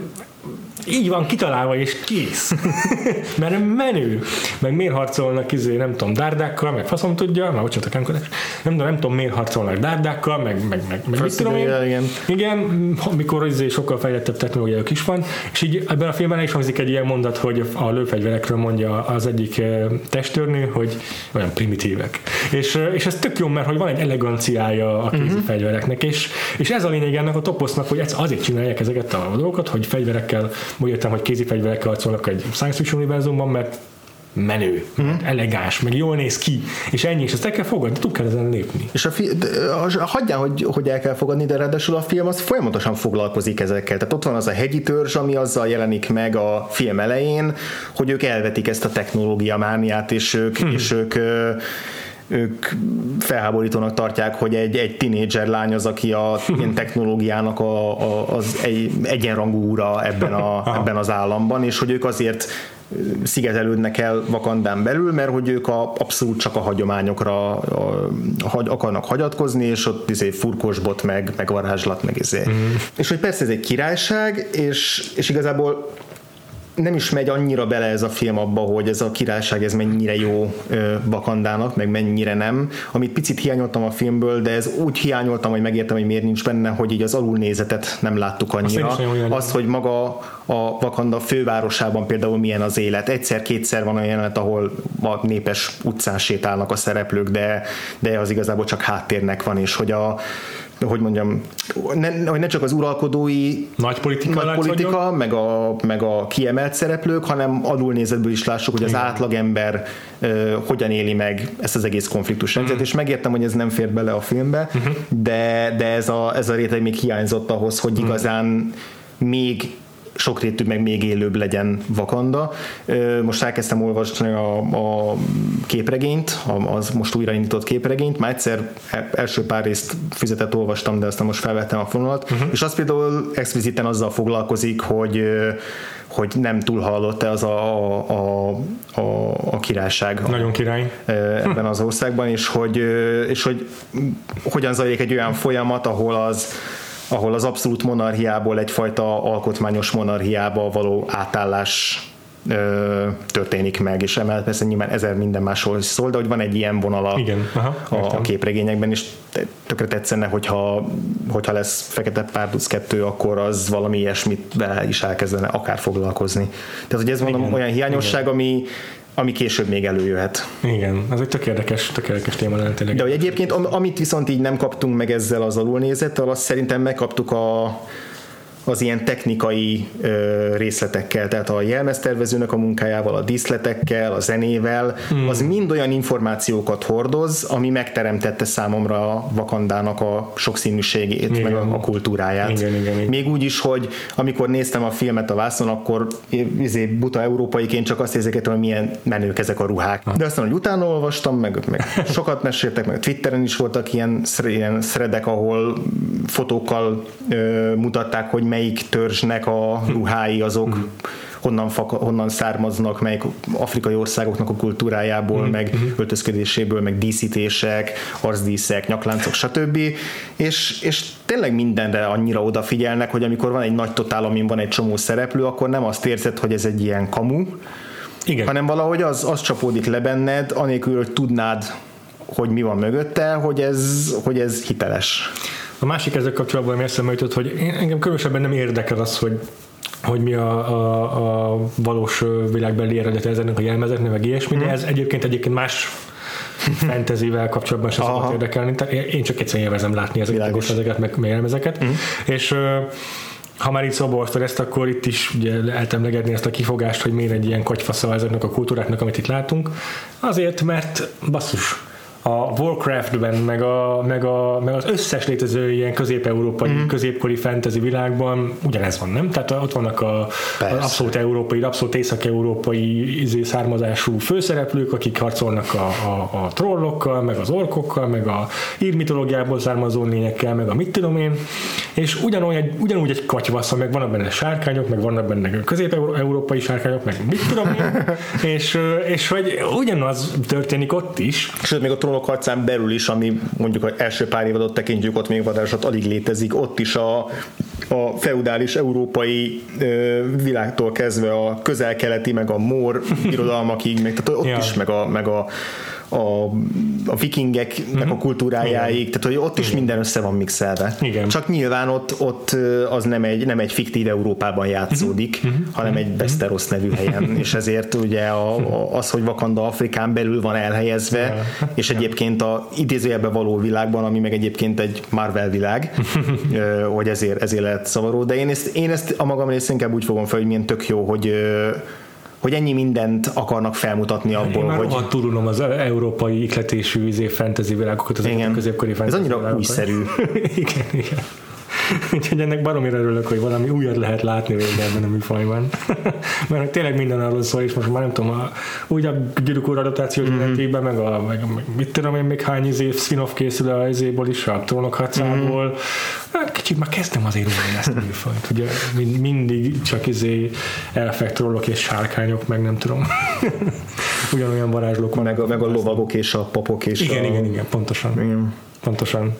így van kitalálva, és kész. <laughs> Mert menő. Meg miért harcolnak izé, nem tudom, dárdákkal, meg faszom tudja, már bocsánat, nem, nem, nem tudom, miért harcolnak dárdákkal, meg, meg, meg, meg mit tudom én. Igen. igen, amikor izé sokkal fejlettebb technológiájuk is van, és így ebben a filmben is hangzik egy ilyen mondat, hogy a lőfegyverekről mondja az egyik testőrnő, hogy olyan primitívek. És, és ez tök jó, mert hogy van egy eleganciája a kézi uh-huh. fegyvereknek, és, és ez a lényeg ennek a toposznak, hogy azért csinálják ezeket a dolgokat, hogy fegyverekkel úgy értem, hogy kézi fegyverekkel harcolnak egy science fiction univerzumban, mert menő, mm. elegáns, meg jól néz ki, és ennyi, és ezt el kell fogadni, tud kell ezen lépni. És a fi- hagyján, hogy, hogy el kell fogadni, de ráadásul a film az folyamatosan foglalkozik ezekkel. Tehát ott van az a hegyi törzs, ami azzal jelenik meg a film elején, hogy ők elvetik ezt a technológia mániát, és ők, mm. és ők ők felháborítónak tartják, hogy egy, egy tinédzser lány az, aki a ilyen <laughs> technológiának a, a, az egy, egyenrangú ura ebben, a, ebben az államban, és hogy ők azért szigetelődnek el Vakandán belül, mert hogy ők a, abszolút csak a hagyományokra a, a, akarnak hagyatkozni, és ott izé furkosbot, meg, meg varázslat, meg izé. Mm. És hogy persze ez egy királyság, és, és igazából nem is megy annyira bele ez a film abba, hogy ez a királyság ez mennyire jó Bakandának, meg mennyire nem. Amit picit hiányoltam a filmből, de ez úgy hiányoltam, hogy megértem, hogy miért nincs benne, hogy így az alulnézetet nem láttuk annyira. Azt, Azt hogy maga a Vakanda fővárosában például milyen az élet. Egyszer-kétszer van olyan jelenet, ahol a népes utcán sétálnak a szereplők, de, de az igazából csak háttérnek van, és hogy a hogy mondjam, ne, hogy ne csak az uralkodói nagy politika, nagy politika meg, a, meg a kiemelt szereplők, hanem alulnézetből is lássuk, hogy az Igen. átlagember uh, hogyan éli meg ezt az egész konfliktus rendszert, uh-huh. és megértem, hogy ez nem fér bele a filmbe, uh-huh. de, de ez, a, ez a réteg még hiányzott ahhoz, hogy uh-huh. igazán még sokrétű, meg még élőbb legyen Vakanda. Most elkezdtem olvasni a, a képregényt, az most újraindított képregényt, már egyszer e, első pár részt fizetett olvastam, de aztán most felvettem a fonalat, uh-huh. és az például expliciten azzal foglalkozik, hogy hogy nem túl hallott-e az a, a, a, a királyság. Nagyon király. Ebben az országban, és hogy, és hogy hogyan zajlik egy olyan folyamat, ahol az ahol az abszolút monarchiából egyfajta alkotmányos monarchiába való átállás ö, történik meg, és emellett persze nyilván ezer minden másról is szól, de hogy van egy ilyen vonala Igen, aha, a, a képregényekben, és tökre tetszene, hogyha, hogyha lesz Fekete Párduc 2, akkor az valami ilyesmit is elkezdene akár foglalkozni. Tehát, hogy ez mondom olyan hiányosság, Igen. ami ami később még előjöhet. Igen, ez egy tök érdekes, tök érdekes téma lenne tényleg. De hogy egyébként, amit viszont így nem kaptunk meg ezzel az alulnézettel, azt szerintem megkaptuk a, az ilyen technikai ö, részletekkel, tehát a jelmeztervezőnek a munkájával, a díszletekkel, a zenével, mm. az mind olyan információkat hordoz, ami megteremtette számomra a Vakandának a sokszínűségét, igen. meg a, a kultúráját. Igen, igen, igen. Még úgy is, hogy amikor néztem a filmet a vászon, akkor izé, buta európaiként csak azt érzékeltem, hogy milyen menők ezek a ruhák. Ha. De aztán, hogy utána olvastam, meg, meg <laughs> sokat meséltek, meg Twitteren is voltak ilyen, ilyen threadek, ahol fotókkal ö, mutatták, hogy melyik törzsnek a ruhái azok honnan, faka, honnan származnak, melyik afrikai országoknak a kultúrájából, mm-hmm. meg öltözködéséből, meg díszítések, arcdíszek, nyakláncok, stb. És, és tényleg mindenre annyira odafigyelnek, hogy amikor van egy nagy totál, amin van egy csomó szereplő, akkor nem azt érzed, hogy ez egy ilyen kamu, Igen. hanem valahogy az, az csapódik le benned, anélkül, hogy tudnád, hogy mi van mögötte, hogy ez, hogy ez hiteles. A másik ezzel kapcsolatban, ami eszembe jutott, hogy engem különösebben nem érdekel az, hogy hogy mi a, a, a valós világbeli eredete ennek a jelmezeknek, meg ilyesmi, de mhm. ez egyébként egyébként más fantasyvel kapcsolatban sem szokott érdekelni. Én csak egyszerűen élvezem látni ezeket a ezeket, meg, meg jelmezeket. Uh-huh. És ha már itt szóba hoztad ezt, akkor itt is ugye lehet emlegetni ezt a kifogást, hogy miért egy ilyen kocsfasza ezeknek a kultúráknak, amit itt látunk. Azért, mert basszus, a Warcraftben, meg, a, meg, a, meg az összes létező ilyen közép-európai, mm. középkori fantasy világban ugyanez van, nem? Tehát ott vannak a, az abszolút európai, abszolút észak-európai izé származású főszereplők, akik harcolnak a, a, a trollokkal, meg az orkokkal, meg a ír mitológiából származó lényekkel, meg a mit tudom én, és ugyanúgy egy, ugyanúgy egy katyvasz, meg vannak benne sárkányok, meg vannak benne közép-európai sárkányok, meg mit tudom én, <laughs> és, és hogy ugyanaz történik ott is. Sőt, még a trollok harcán belül is, ami mondjuk az első pár évadot tekintjük, ott még vadásat alig létezik, ott is a, a feudális európai ö, világtól kezdve a közel-keleti, meg a mór irodalmakig, meg, tehát ott ja. is, meg a, meg a a, a vikingeknek uh-huh. a kultúrájáig, Igen. tehát hogy ott is Igen. minden össze van mixelve. Igen. Csak nyilván ott, ott az nem egy, nem egy fiktív Európában játszódik, uh-huh. hanem egy Westeros nevű helyen, és ezért ugye a, a, az, hogy Wakanda Afrikán belül van elhelyezve, és egyébként a idézőjelben való világban, ami meg egyébként egy Marvel világ, <laughs> hogy ezért, ezért lehet szavaró, de én ezt, én ezt a magam részén inkább úgy fogom fel, hogy milyen tök jó, hogy hogy ennyi mindent akarnak felmutatni abból, Én már hogy... turulom az európai ikletésű izé, fantasy világokat, az igen. középkori fantasy Ez annyira világokat. újszerű. <laughs> igen, igen. <laughs> Úgyhogy ennek baromira örülök, hogy valami újat lehet látni végre ebben a műfajban. <laughs> Mert tényleg minden arról szól, és most már nem tudom, a újabb gyűrűk úr adaptáció mm-hmm. meg, a, meg, meg, mit tudom én, még hány izé spin-off készül a izéból is, a trónok harcából. Mm-hmm. Hát kicsit már kezdtem azért újra ezt a műfajt. Ugye mind, mindig csak izé elfektrolok és sárkányok, meg nem tudom. <laughs> Ugyanolyan varázslók Meg a, meg a lovagok és a papok és igen, a... Igen, igen, pontosan. Igen. Pontosan.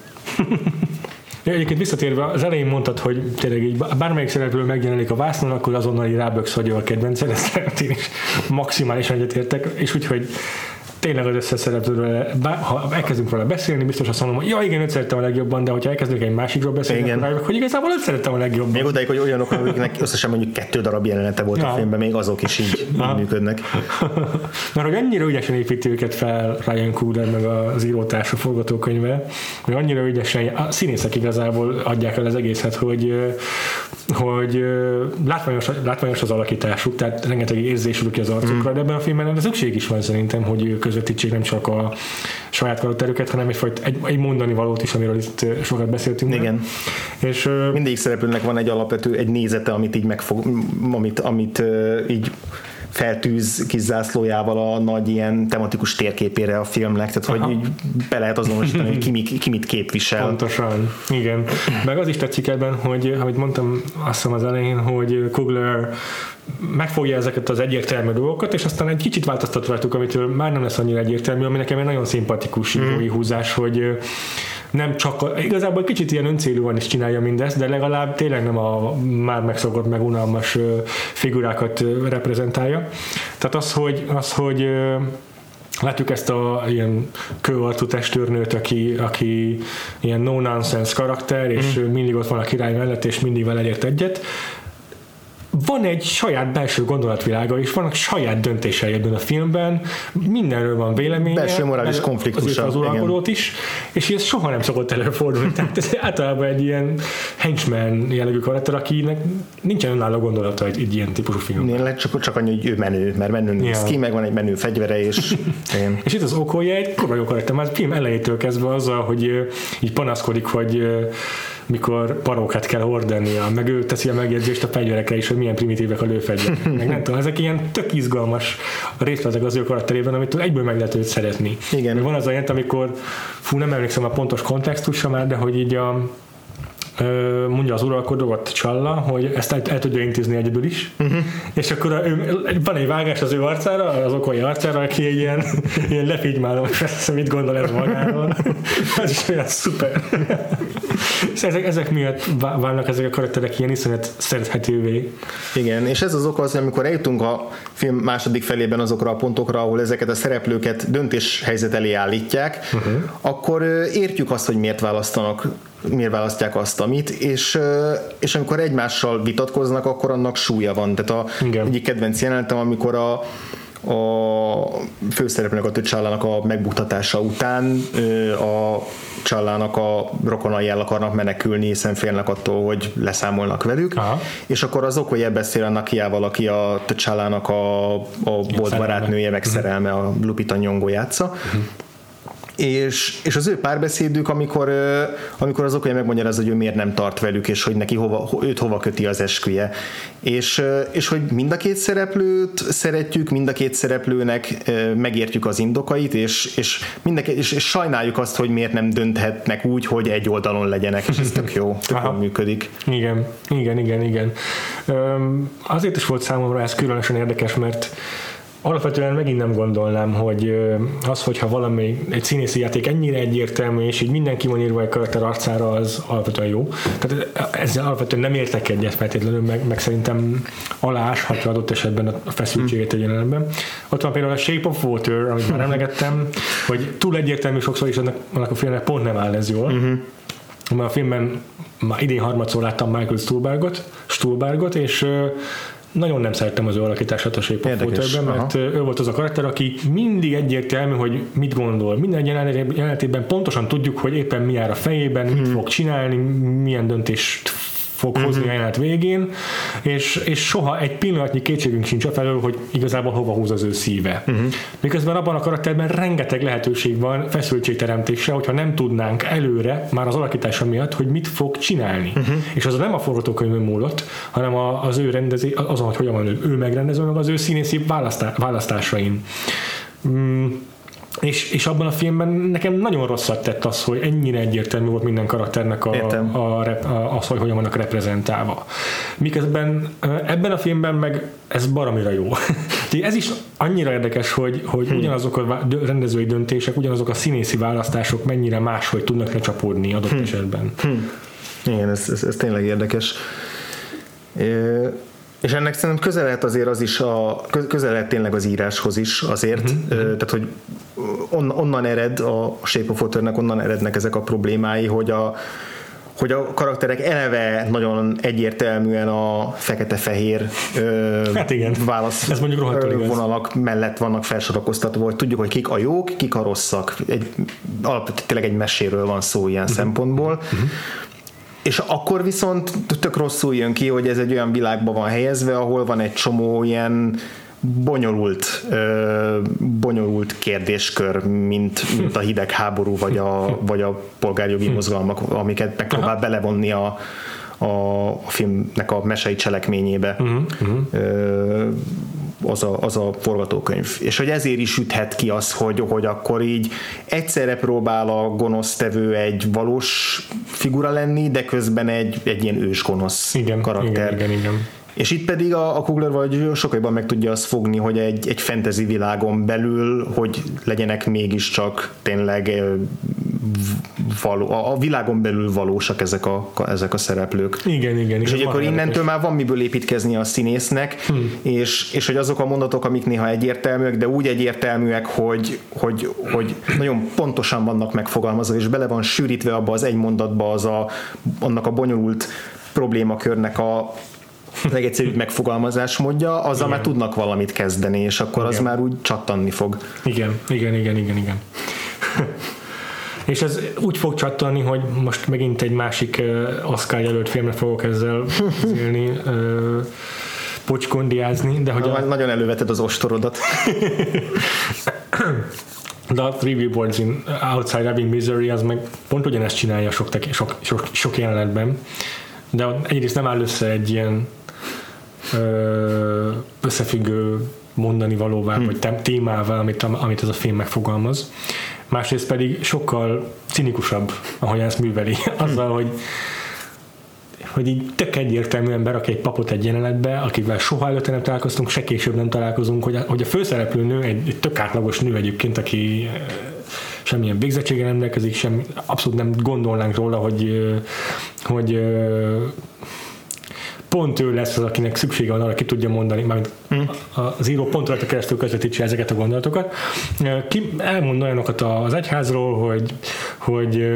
Ja, egyébként visszatérve, az elején mondtad, hogy tényleg így bármelyik szereplő megjelenik a vásznon, akkor azonnal így ráböksz, hogy a kedvenced, ezt én is maximálisan egyetértek, és úgyhogy tényleg az összes szereplőről, ha elkezdünk róla beszélni, biztos azt mondom, hogy ja igen, őt szerettem a legjobban, de hogyha elkezdünk egy másikról beszélni, igen. akkor rájövök, hogy igazából őt szerettem a legjobban. Még odáig, hogy olyanok, akiknek összesen mondjuk kettő darab jelenete volt ja. a filmben, még azok is így, így működnek. <laughs> Mert hogy annyira ügyesen építi őket fel Ryan Coogler meg az írótársa forgatókönyve, hogy annyira ügyesen, a színészek igazából adják el az egészet, hogy, hogy látványos, látványos az alakításuk, tehát rengeteg érzés ki az arcukra, mm. de ebben a filmben de szükség is van szerintem, hogy közvetítsék nem csak a saját karakterüket, hanem egyfajta, egy, egy mondani valót is, amiről itt sokat beszéltünk. Igen. És, Mindig szereplőnek van egy alapvető, egy nézete, amit így megfog, amit, amit így feltűz kis zászlójával a nagy ilyen tematikus térképére a filmnek, tehát Aha. hogy így be lehet azonosítani, hogy ki, mi, ki mit képvisel. Pontosan, igen. Meg az is tetszik ebben, hogy ahogy mondtam azt hiszem az elején, hogy Kugler megfogja ezeket az egyértelmű dolgokat, és aztán egy kicsit változtat rajtuk, amitől már nem lesz annyira egyértelmű, ami nekem egy nagyon szimpatikus mm. húzás, hogy nem csak, igazából kicsit ilyen öncélúan is csinálja mindezt, de legalább tényleg nem a már megszokott, meg unalmas figurákat reprezentálja. Tehát az, hogy, az, hogy Látjuk ezt a ilyen kőarcú testőrnőt, aki, aki ilyen no-nonsense karakter, és mm. mindig ott van a király mellett, és mindig vele ért egyet van egy saját belső gondolatvilága, és vannak saját döntései ebben a filmben, mindenről van véleménye. Belső morális azért Az uralkodót is, és ez soha nem szokott előfordulni. <laughs> Tehát ez általában egy ilyen henchman jellegű karakter, akinek nincsen önálló gondolata egy, egy ilyen típusú film. Én csak, csak annyi, hogy ő menő, mert menő néz ki, meg van egy menő fegyvere, és <laughs> én, És itt az okolja egy kurva jó karakter, már a film elejétől kezdve azzal, hogy így panaszkodik, hogy mikor parókát kell hordania, meg ő teszi a megjegyzést a fegyverekre is, hogy milyen primitívek a lőfegyverek. <laughs> Meg nem tudom, ezek ilyen tök izgalmas részletek az ő karakterében, amit egyből meg lehet őt szeretni. Igen. Van az a jelent, amikor, fú, nem emlékszem a pontos kontextusra már, de hogy így a, mondja az uralkodó, vagy Csalla, hogy ezt el, el tudja intézni egyedül is, uh-huh. és akkor a, ő, van egy vágás az ő arcára, az okolai arcára, aki egy ilyen, ilyen lefigymálom, <laughs> és mit gondol ez magáról. <laughs> ez is olyan szuper. ezek, ezek miatt vá- válnak ezek a karakterek ilyen iszonyat szerethetővé. Igen, és ez az oka az, hogy amikor eljutunk a film második felében azokra a pontokra, ahol ezeket a szereplőket döntéshelyzet elé állítják, uh-huh. akkor értjük azt, hogy miért választanak miért választják azt, amit, és, és amikor egymással vitatkoznak, akkor annak súlya van. Tehát a Igen. egyik kedvenc jelenetem, amikor a a főszereplőnek, a T'Challának a megbuktatása után a Csallának a rokonai el akarnak menekülni, hiszen félnek attól, hogy leszámolnak velük, Aha. és akkor az Okoye beszél a Nakiával, aki a T'Challának a, a bolt barátnője, meg szerelme, a Lupita Nyong'o játsza. És, és az ő párbeszédük, amikor, amikor az Okoye megmagyarázza, hogy ő miért nem tart velük, és hogy neki hova, ho- őt hova köti az esküje. És, és hogy mind a két szereplőt szeretjük, mind a két szereplőnek megértjük az indokait, és, és, mind a két, és, és sajnáljuk azt, hogy miért nem dönthetnek úgy, hogy egy oldalon legyenek, és ez tök jó, <laughs> tök jól működik. Igen, igen, igen, igen. Azért is volt számomra ez különösen érdekes, mert alapvetően megint nem gondolnám, hogy az, hogyha valami, egy színészi játék ennyire egyértelmű, és így mindenki van írva egy karakter arcára, az alapvetően jó. Tehát ezzel alapvetően nem értek egyet feltétlenül, meg, meg szerintem aláshatja adott esetben a feszültséget egy jelenetben. Ott van például a Shape of Water, amit már emlegettem, hogy túl egyértelmű sokszor is annak, annak a filmnek pont nem áll ez jól. Mert a filmben már idén harmadszor láttam Michael Stuhlbargot, Stuhlbargot és nagyon nem szerettem az ő alakítását a Shape Waterben, mert ö, ő volt az a karakter, aki mindig egyértelmű, hogy mit gondol. Minden jelenet- jelenetében pontosan tudjuk, hogy éppen mi jár a fejében, mit fog csinálni, milyen döntést fog hozni a jelenet végén, és, és soha egy pillanatnyi kétségünk sincs afelől, hogy igazából hova húz az ő szíve. Uh-huh. Miközben abban a karakterben rengeteg lehetőség van feszültségteremtésre, hogyha nem tudnánk előre, már az alakítása miatt, hogy mit fog csinálni. Uh-huh. És az nem a forgatókönyvön múlott, hanem a, az ő rendezé, azon, hogy hogyan van ő, ő megrendező, meg az ő színészi választá, választásain. Mm, és, és abban a filmben nekem nagyon rosszat tett az, hogy ennyire egyértelmű volt minden karakternek a, Értem. a, a, az, hogy hogyan vannak reprezentálva. Miközben ebben a filmben meg ez baromira jó. <laughs> Ez is annyira érdekes, hogy, hogy hmm. ugyanazok a rendezői döntések, ugyanazok a színészi választások mennyire máshogy tudnak lecsapódni adott hmm. esetben. Hmm. Igen, ez, ez, ez tényleg érdekes. É, és ennek szerintem közel lehet azért az is, a, kö- közel lehet tényleg az íráshoz is azért, uh-huh. tehát hogy on, onnan ered a Shape of Water-nek, onnan erednek ezek a problémái, hogy a, hogy a karakterek eleve nagyon egyértelműen a fekete-fehér ö, Hát igen. válasz Ez mondjuk ö, igaz. vonalak mellett vannak felsorakoztatva, hogy tudjuk, hogy kik a jók, kik a rosszak. Egy, alapvetően tényleg egy meséről van szó ilyen uh-huh. szempontból. Uh-huh. És akkor viszont tök rosszul jön ki, hogy ez egy olyan világban van helyezve, ahol van egy csomó ilyen bonyolult, ö, bonyolult kérdéskör, mint, mint a hidegháború, vagy a, vagy a polgárjogi mozgalmak, amiket megpróbál belevonni a, a, a filmnek a mesei cselekményébe. Ö, az a, az a forgatókönyv. És hogy ezért is üthet ki az, hogy, hogy akkor így egyszerre próbál a gonosztevő egy valós figura lenni, de közben egy, egy ilyen ős gonosz Igen, karakter. igen, igen, igen. És itt pedig a, a Kugler vagy sokkal jobban meg tudja azt fogni, hogy egy, egy fantasy világon belül, hogy legyenek mégiscsak tényleg való, a, világon belül valósak ezek a, ezek a szereplők. Igen, igen. És igen, hogy akkor innentől már van miből építkezni a színésznek, hmm. és, és hogy azok a mondatok, amik néha egyértelműek, de úgy egyértelműek, hogy, hogy, hogy nagyon pontosan vannak megfogalmazva, és bele van sűrítve abba az egy mondatba az a, annak a bonyolult problémakörnek a legegyszerűbb megfogalmazás módja, azzal Igen. már tudnak valamit kezdeni, és akkor az Igen. már úgy csattanni fog. Igen, igen, igen, igen, igen. És ez úgy fog csattanni, hogy most megint egy másik Oscar jelölt filmre fogok ezzel élni, pocskondiázni, de hogy a, Na, Nagyon előveted az ostorodat. de a Three Billboards in Outside Ebbing, Missouri az meg pont ugyanezt csinálja sok, tek- sok, sok, sok jelenetben, de egyrészt nem áll össze egy ilyen ö, összefüggő mondani valóvá, hmm. vagy témává, amit, amit ez a film megfogalmaz. Másrészt pedig sokkal cinikusabb, ahogy ezt műveli, <laughs> azzal, hogy hogy így tök egyértelműen berak egy papot egy jelenetbe, akivel soha előtte nem találkoztunk, se később nem találkozunk, hogy a, hogy a főszereplő nő egy, egy tök átlagos nő egyébként, aki eh, semmilyen végzettsége nem rendelkezik, sem, abszolút nem gondolnánk róla, hogy, eh, hogy eh, pont ő lesz az, akinek szüksége van arra, ki tudja mondani, mert az író pont rajta keresztül közvetítse ezeket a gondolatokat. Ki elmond olyanokat az egyházról, hogy, hogy,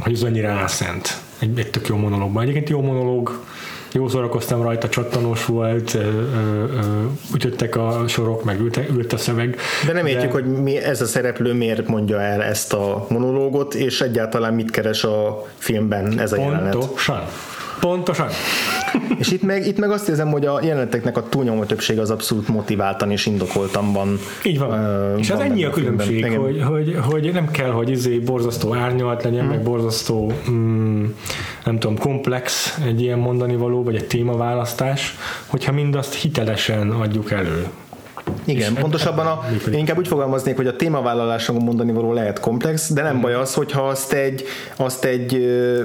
hogy ez annyira álszent. Egy, egy tök jó monológban. Egyébként jó monológ, jó szórakoztam rajta, csattanós volt, ö, ö, ö, ütöttek a sorok, meg ült, ült a szöveg. De nem értjük, hogy mi, ez a szereplő miért mondja el ezt a monológot, és egyáltalán mit keres a filmben ez a jelenet. Pontosan. Pontosan. És itt meg, itt meg azt érzem, hogy a jeleneteknek a túlnyomó többsége az abszolút motiváltan és indokoltan van. Így van. Ö, és ez van ennyi benne a különbség, hogy, hogy, hogy nem kell, hogy izé borzasztó árnyalt legyen, meg borzasztó mm, nem tudom, komplex egy ilyen mondani való, vagy egy témaválasztás, hogyha mindazt hitelesen adjuk elő. Igen, pontosabban a, én inkább úgy fogalmaznék, hogy a témavállaláson mondani való lehet komplex, de nem baj az, hogyha azt egy, azt egy,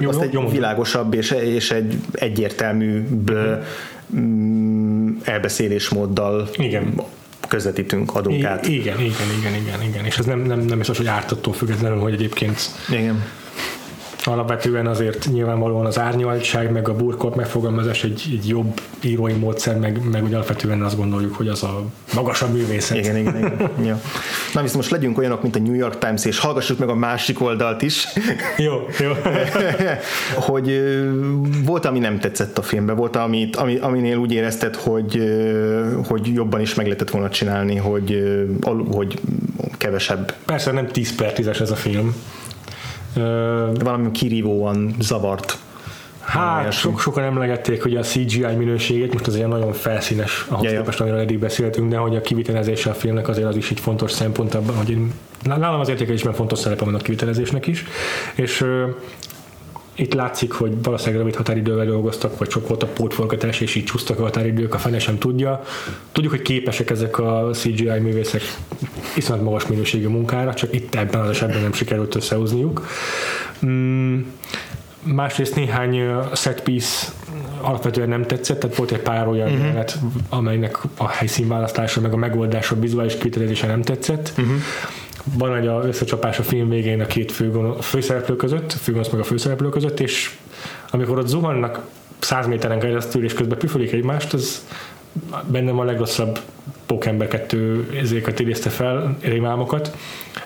Jó, azt jó, egy jó világosabb és, és egy egyértelműbb mm, elbeszélésmóddal Igen. közvetítünk, adunk I- át. igen, igen, igen, igen, igen. És ez nem, nem, nem biztos, hogy ártattól függetlenül, hogy egyébként Igen. Alapvetően azért nyilvánvalóan az árnyaltság, meg a burkolt megfogalmazás egy, egy jobb írói módszer, meg, meg úgy alapvetően azt gondoljuk, hogy az a magasabb művészet. Igen, igen, igen. ja. Na viszont most legyünk olyanok, mint a New York Times, és hallgassuk meg a másik oldalt is, Jó, jó. <laughs> hogy volt, ami nem tetszett a filmben, volt, amit, ami, aminél úgy érezted, hogy, hogy jobban is meg lehetett volna csinálni, hogy, hogy kevesebb, Persze nem 10 per 10-es ez a film. Valami kirívóan zavart. Hát, sok, sokan emlegették, hogy a CGI minőségét, most az ilyen nagyon felszínes, ahhoz Ja, ja. képest, amiről eddig beszéltünk, de hogy a kivitelezése a filmnek azért az is egy fontos szempont abban, hogy én, nálam az értékelésben fontos szerepe van a kivitelezésnek is, és itt látszik, hogy valószínűleg rövid határidővel dolgoztak, vagy sok volt a pótforgatás, és így csúsztak a határidők, a fene sem tudja. Tudjuk, hogy képesek ezek a CGI művészek iszonyat magas minőségű munkára, csak itt ebben az esetben nem sikerült összehozniuk. Mm, másrészt néhány set piece alapvetően nem tetszett, tehát volt egy pár olyan uh-huh. jelenet, amelynek a helyszínválasztása, meg a megoldása, a vizuális kivitelezése nem tetszett. Uh-huh. Van egy a összecsapás a film végén a két főgon, főszereplő között, a főgonosz meg a főszereplő között, és amikor ott zuhannak 100 méteren keresztül, és közben püfölik egymást, az bennem a legrosszabb Pókember 2 ezéket idézte fel, rémálmokat.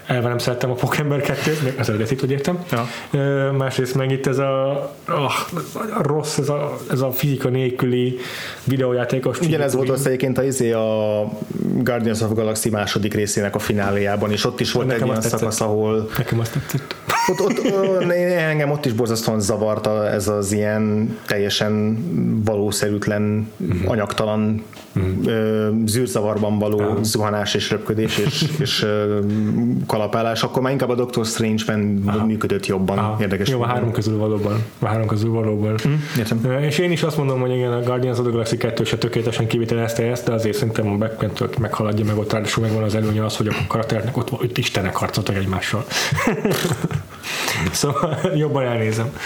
Elve nem szerettem a Pókember 2 még az eredetit, hogy értem. Ja. Ö, Másrészt meg itt ez a, ah, a rossz, ez a, ez a fizika nélküli videójátékos. Ugyanez volt az egyébként a, izé a Guardians of Galaxy második részének a fináléjában, és ott is volt Nekem egy olyan tetszett. szakasz, ahol Nekem azt tetszett. ott, ott, ott, engem ott is borzasztóan zavart a- ez az ilyen teljesen valószerűtlen, anyagtalan ö, zűrzavarban való zuhanás és röpködés és, <laughs> és kalapálás, akkor már inkább a Doctor Strange-ben működött jobban. Ah, Érdekes. Jó, a három közül valóban. A három közül valóban. értem. Ö, És én is azt mondom, hogy igen, a Guardians of the Galaxy 2 se tökéletesen kivitelezte ezt, de azért szerintem a Black Panther meghaladja meg ott ráadásul megvan az előnye az, hogy a karakternek ott, ott istenek harcoltak egymással. <laughs> szóval jobban elnézem.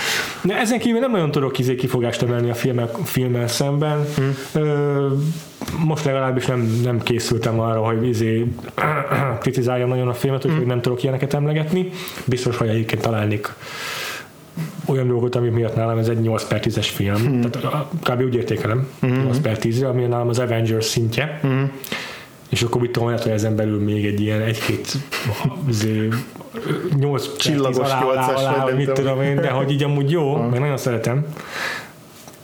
De ezen kívül nem nagyon tudok izé kifogást emelni a filmmel, filmmel szemben. Ö, most legalábbis nem, nem készültem arra, hogy izé <clears throat> kritizáljam nagyon a filmet, úgyhogy nem tudok ilyeneket emlegetni. Biztos, hogy egyébként találnék olyan dolgot, ami miatt nálam ez egy 8 per 10-es film. Hmm. Tehát kb. úgy értékelem, hmm. 8 per 10-re, ami nálam az Avengers szintje. Hmm. És akkor mit tudom, lehet, hogy ezen belül még egy ilyen egy-két izé, 8 Csillagos alá, alá, alá, mit tudom. tudom én, de hogy így amúgy jó, meg nagyon szeretem.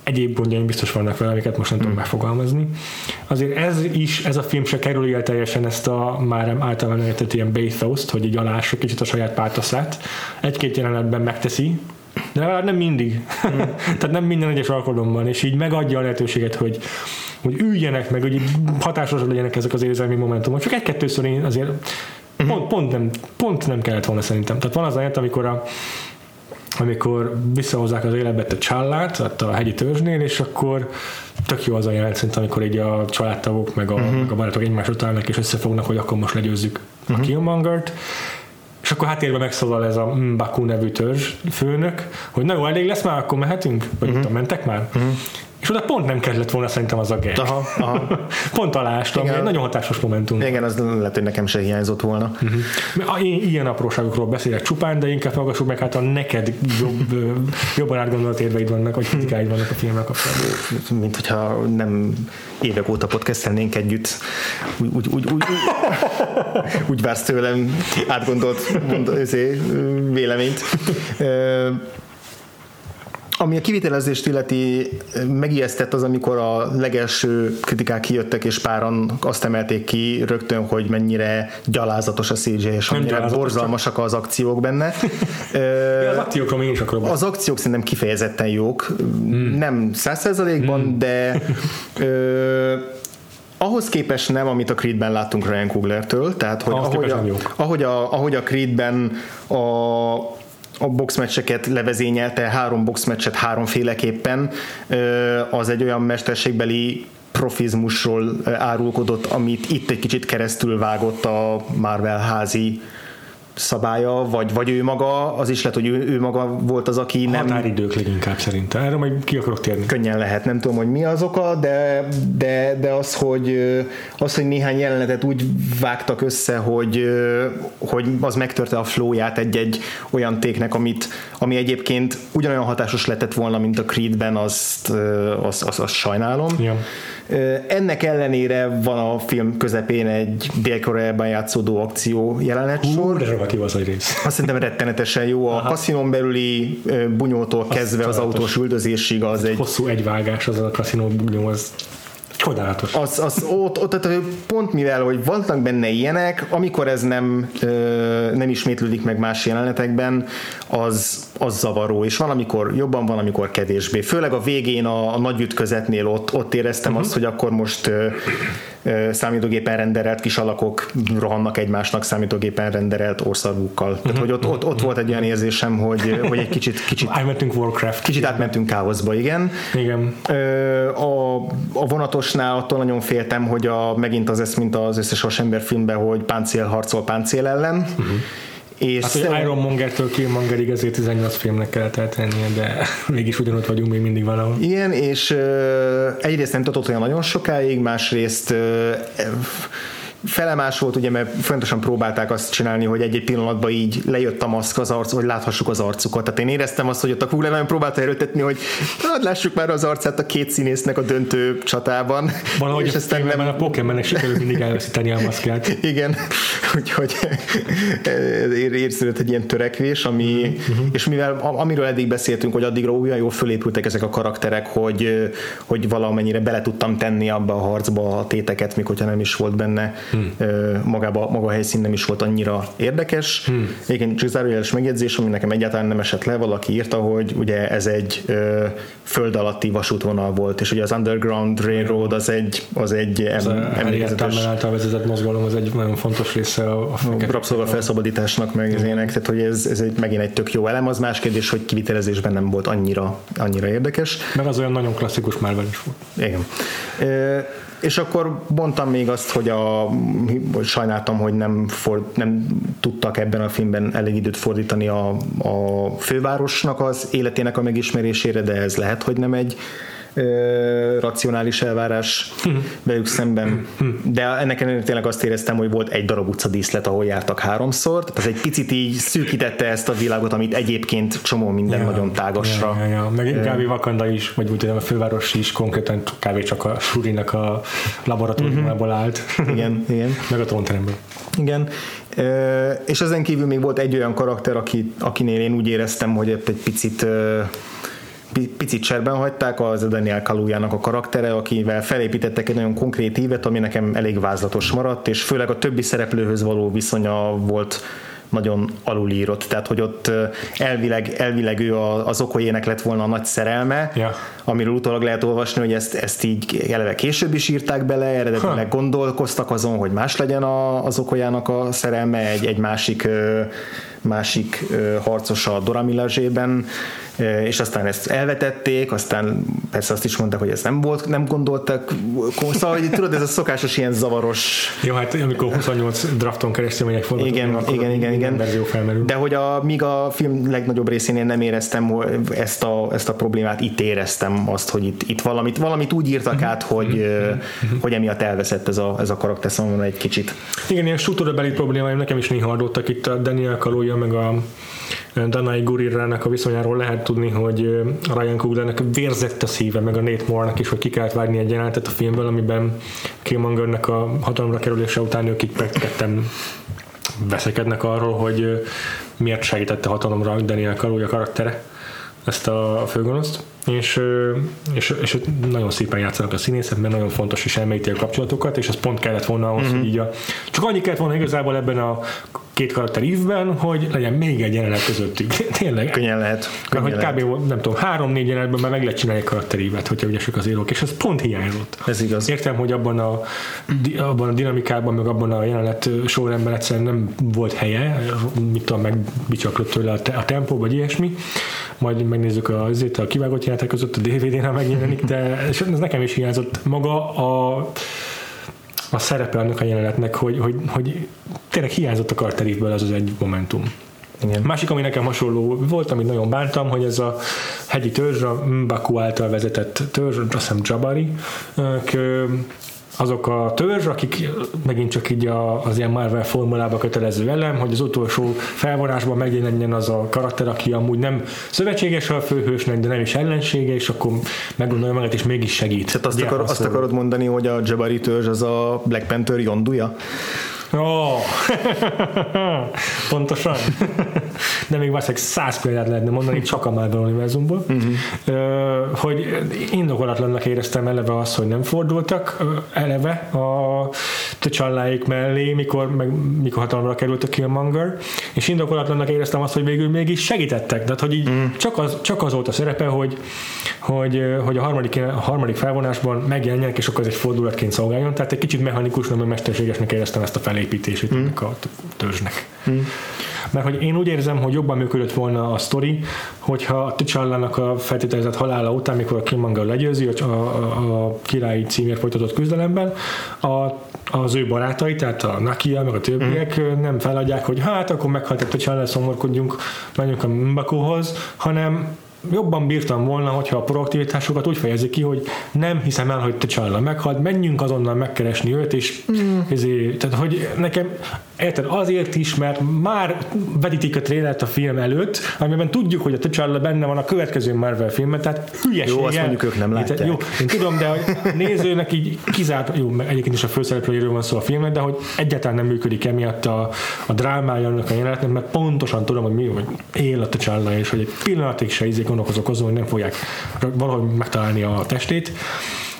Egyéb gondjaim biztos vannak vele, amiket most nem tudom megfogalmazni. Azért ez is, ez a film se kerüli el teljesen ezt a már általában említett ilyen bathos hogy így alássuk kicsit a saját pátoszát. Egy-két jelenetben megteszi, de már nem mindig. <laughs> Tehát nem minden egyes alkalommal, és így megadja a lehetőséget, hogy, hogy üljenek meg, hogy hatásosak legyenek ezek az érzelmi momentumok. Csak egy-kettőször én azért pont, pont, nem, pont nem kellett volna szerintem. Tehát van az a amikor a amikor visszahozzák az életbe a csallát, a hegyi törzsnél, és akkor tök jó az a jelent, szerintem, amikor így a családtagok meg a, uh-huh. meg a barátok egymás utálnak és összefognak, hogy akkor most legyőzzük uh-huh. a Killmongert, és akkor háttérben megszólal ez a Baku nevű törzs főnök, hogy na jó, elég lesz már, akkor mehetünk? Vagy uh-huh. mentek már? Uh-huh. És oda pont nem kellett volna szerintem az a gag. Aha, aha. <laughs> pont alástam, egy nagyon hatásos momentum. Igen, az lehet, hogy nekem se hiányzott volna. Uh-huh. Én ilyen apróságokról beszélek csupán, de inkább hallgassuk meg, hát a neked jobb, jobban átgondolt érveid vannak, vagy kritikáid vannak a filmmel kapcsolatban. Mint hogyha nem évek óta podcastelnénk együtt, úgy, úgy, úgy, úgy, úgy vársz tőlem átgondolt mond, véleményt. Ami a kivitelezést illeti megijesztett az, amikor a legelső kritikák kijöttek, és páran azt emelték ki rögtön, hogy mennyire gyalázatos a CGI, és mennyire borzalmasak az akciók benne. <laughs> az akciókról is akarok. Az akciók szerintem kifejezetten jók. Hmm. Nem száz százalékban, hmm. de ö, ahhoz képest nem, amit a Creedben láttunk Ryan Cooglertől, tehát hogy ahogy a, ahogy, a, ahogy a Creedben a a boxmeccseket levezényelte, három boxmeccset háromféleképpen, az egy olyan mesterségbeli profizmusról árulkodott, amit itt egy kicsit keresztül vágott a Marvel házi szabálya, vagy, vagy ő maga, az is lehet, hogy ő, ő maga volt az, aki nem... Határidők leginkább szerintem, erre majd ki akarok térni. Könnyen lehet, nem tudom, hogy mi az oka, de, de, de az, hogy, az, hogy néhány jelenetet úgy vágtak össze, hogy, hogy az megtörte a flóját egy-egy olyan téknek, amit, ami egyébként ugyanolyan hatásos lehetett volna, mint a Creedben, azt, azt, azt, azt sajnálom. Ja. Ennek ellenére van a film közepén egy Dél-Koreában játszódó akció jelenet sor. De az egy rész. Azt szerintem rettenetesen jó. A kaszinón belüli bunyótól kezdve az autós üldözésig az egy... Hosszú egyvágás az a kaszinó bunyó, az Csodálatos. Az, az ott, ott, ott, pont mivel, hogy vannak benne ilyenek, amikor ez nem, nem ismétlődik meg más jelenetekben, az, az zavaró, és van, amikor jobban, van, amikor kevésbé. Főleg a végén a, a nagy ütközetnél ott, ott éreztem uh-huh. azt, hogy akkor most számítógépen renderelt kis alakok rohannak egymásnak számítógépen renderelt orszarvúkkal. Tehát, uh-huh. hogy ott, ott, ott volt egy olyan érzésem, hogy, hogy egy kicsit, kicsit átmentünk Warcraft. Kicsit átmentünk káoszba, igen. Igen. A, a vonatosnál attól nagyon féltem, hogy a, megint az lesz, mint az összes vasember filmben, hogy páncél harcol páncél ellen. Uh-huh és hát, hogy Iron Monger-től Killmongerig ezért 18 filmnek kellett eltennie, de <laughs> mégis ugyanott vagyunk még mindig valahol. Igen, és uh, egyrészt nem tudott olyan nagyon sokáig, másrészt uh, felemás volt, ugye, mert fontosan próbálták azt csinálni, hogy egy-egy pillanatban így lejött a maszk az arc, hogy láthassuk az arcukat. Tehát én éreztem azt, hogy ott a Kugler próbálta erőtetni, hogy hát lássuk már az arcát a két színésznek a döntő csatában. Valahogy és aztán nem... a Pokémonnek sikerül mindig elveszíteni a maszkját. <laughs> Igen, úgyhogy <laughs> érszülött egy ilyen törekvés, ami, uh-huh. és mivel amiről eddig beszéltünk, hogy addigra olyan jól fölépültek ezek a karakterek, hogy, hogy valamennyire bele tudtam tenni abba a harcba a téteket, mikor nem is volt benne hmm. magába, maga a helyszín nem is volt annyira érdekes. Hmm. Egyébként csak zárójeles megjegyzés, ami nekem egyáltalán nem esett le, valaki írta, hogy ugye ez egy ö, föld alatti vasútvonal volt, és ugye az Underground Railroad az egy, az egy az em, emlékezetes... által vezetett mozgalom, az egy nagyon fontos része a, a, rabszolga felszabadításnak, meg az ének, tehát hogy ez, ez egy, megint egy tök jó elem, az más kérdés, hogy kivitelezésben nem volt annyira, annyira érdekes. Meg az olyan nagyon klasszikus már is volt. Igen. És akkor mondtam még azt, hogy, a, sajnáltam, hogy nem, for, nem tudtak ebben a filmben elég időt fordítani a, a fővárosnak az életének a megismerésére, de ez lehet, hogy nem egy racionális elvárás <laughs> velük szemben, de ennek ellenére tényleg azt éreztem, hogy volt egy darab utcadíszlet, ahol jártak háromszor, tehát ez egy picit így szűkítette ezt a világot, amit egyébként csomó minden ja, nagyon tágasra. Ja, ja, ja. Meg kb. Vakanda is, vagy úgy a főváros is konkrétan kb. csak a Surinak a laboratóriumából állt. Igen, <laughs> igen. Meg a trónteremből. Igen, és ezen kívül még volt egy olyan karakter, aki, akinél én úgy éreztem, hogy egy picit picit cserben hagyták, az Daniel Kalujának a karaktere, akivel felépítettek egy nagyon konkrét ívet, ami nekem elég vázlatos maradt, és főleg a többi szereplőhöz való viszonya volt nagyon alulírott, tehát hogy ott elvileg, elvileg ő az okolyének lett volna a nagy szerelme, ja. amiről utólag lehet olvasni, hogy ezt, ezt így eleve később is írták bele, eredetileg ha. gondolkoztak azon, hogy más legyen az okolyának a szerelme, egy, egy másik másik harcosa a Dora Milaje-ben, és aztán ezt elvetették, aztán persze azt is mondták, hogy ez nem volt, nem gondoltak, szóval hogy tudod, ez a szokásos ilyen zavaros... Jó, hát amikor 28 drafton keresztül megyek forgatókönyv, igen, akkor igen, igen, igen. verzió felmerül. De hogy a, míg a film legnagyobb részén én nem éreztem ezt a, ezt a problémát, itt éreztem azt, hogy itt, itt valamit, valamit úgy írtak mm-hmm. át, hogy, mm-hmm. hogy emiatt elveszett ez a, ez a karakter számomra egy kicsit. Igen, ilyen struktúrabeli problémáim nekem is néha adottak itt a Daniel Kaluuya, meg a Danai Gurirrának a viszonyáról lehet tudni, hogy Ryan Cooglernek vérzett a szíve, meg a Nate Moore-nak is, hogy ki kellett vágni egy jelenetet a filmből, amiben Killmongernek a hatalomra kerülése után ők itt veszekednek arról, hogy miért segítette hatalomra Daniel Kaluuya karaktere ezt a főgonoszt és, és, és nagyon szépen játszanak a színészek, mert nagyon fontos is elmélyíti a kapcsolatokat, és az pont kellett volna ahhoz, mm-hmm. hogy így a, csak annyi kellett volna igazából ebben a két karakter ívben, hogy legyen még egy jelenet közöttük. <laughs> Tényleg. Könnyen lehet. Könnyen hogy lehet. kb. nem tudom, három-négy jelenetben már meg lehet csinálni egy karakterívet, hogyha ügyesek az írók, és ez pont hiányzott. Ez igaz. Értem, hogy abban a, abban a dinamikában, meg abban a jelenet sorrendben egyszerűen nem volt helye, mit tudom, megbicsaklott tőle a, tempó, vagy ilyesmi. Majd megnézzük a, azért a kivágott jelenetek között a DVD-nál megjelenik, de ez nekem is hiányzott maga a a szerepe annak a jelenetnek, hogy, hogy, hogy tényleg hiányzott a karterívből az az egy momentum. Igen. Másik, ami nekem hasonló volt, amit nagyon bántam, hogy ez a hegyi törzs, a Mbaku által vezetett törzs, azt hiszem Jabari, azok a törzs, akik megint csak így a, az ilyen Marvel formulába kötelező elem, hogy az utolsó felvonásban megjelenjen az a karakter, aki amúgy nem szövetséges a főhősnek, de nem is ellensége, és akkor meggondolja magát, és mégis segít. Tehát azt, akar, azt akarod mondani, hogy a Jabari törzs az a Black Panther jonduja? Oh. <laughs> Pontosan. De még valószínűleg száz példát lehetne mondani, <laughs> csak a Marvel univerzumból. Uh-huh. Hogy indokolatlannak éreztem eleve azt, hogy nem fordultak eleve a T'Challáék mellé, mikor, meg, mikor hatalomra került a Killmonger, és indokolatlannak éreztem azt, hogy végül mégis segítettek. Tehát, hogy így uh-huh. csak, az, csak az volt a szerepe, hogy, hogy, hogy a, harmadik, a harmadik felvonásban megjelenjenek, és akkor ez egy fordulatként szolgáljon. Tehát egy kicsit mechanikusnak, meg mesterségesnek éreztem ezt a felé felépítését mm. a törzsnek. Mm. Mert hogy én úgy érzem, hogy jobban működött volna a sztori, hogyha T'Challának a feltételezett halála után, mikor a Killmonger legyőzi a, a, a királyi címért folytatott küzdelemben, a, az ő barátai, tehát a Nakia, meg a többiek mm. nem feladják, hogy hát akkor meghalt T'Challa, szomorkodjunk, menjünk a Mbakóhoz, hanem jobban bírtam volna, hogyha a proaktivitásokat úgy fejezik ki, hogy nem hiszem el, hogy te T'Challa meghalt, menjünk azonnal megkeresni őt, és mm. ezért, tehát hogy nekem Érted? Azért is, mert már vetítik a trélert a film előtt, amiben tudjuk, hogy a T'Challa benne van a következő Marvel filmben, tehát hülyeség. Jó, azt mondjuk ők nem látják. Jó, én tudom, de a nézőnek így kizárt, jó, egyébként is a főszereplőjéről van szó a filmnek, de hogy egyáltalán nem működik emiatt a, a drámája annak a jelenetnek, mert pontosan tudom, hogy mi, hogy él a T'Challa, és hogy egy pillanatig se izé gondolkozok azon, hogy nem fogják valahogy megtalálni a testét.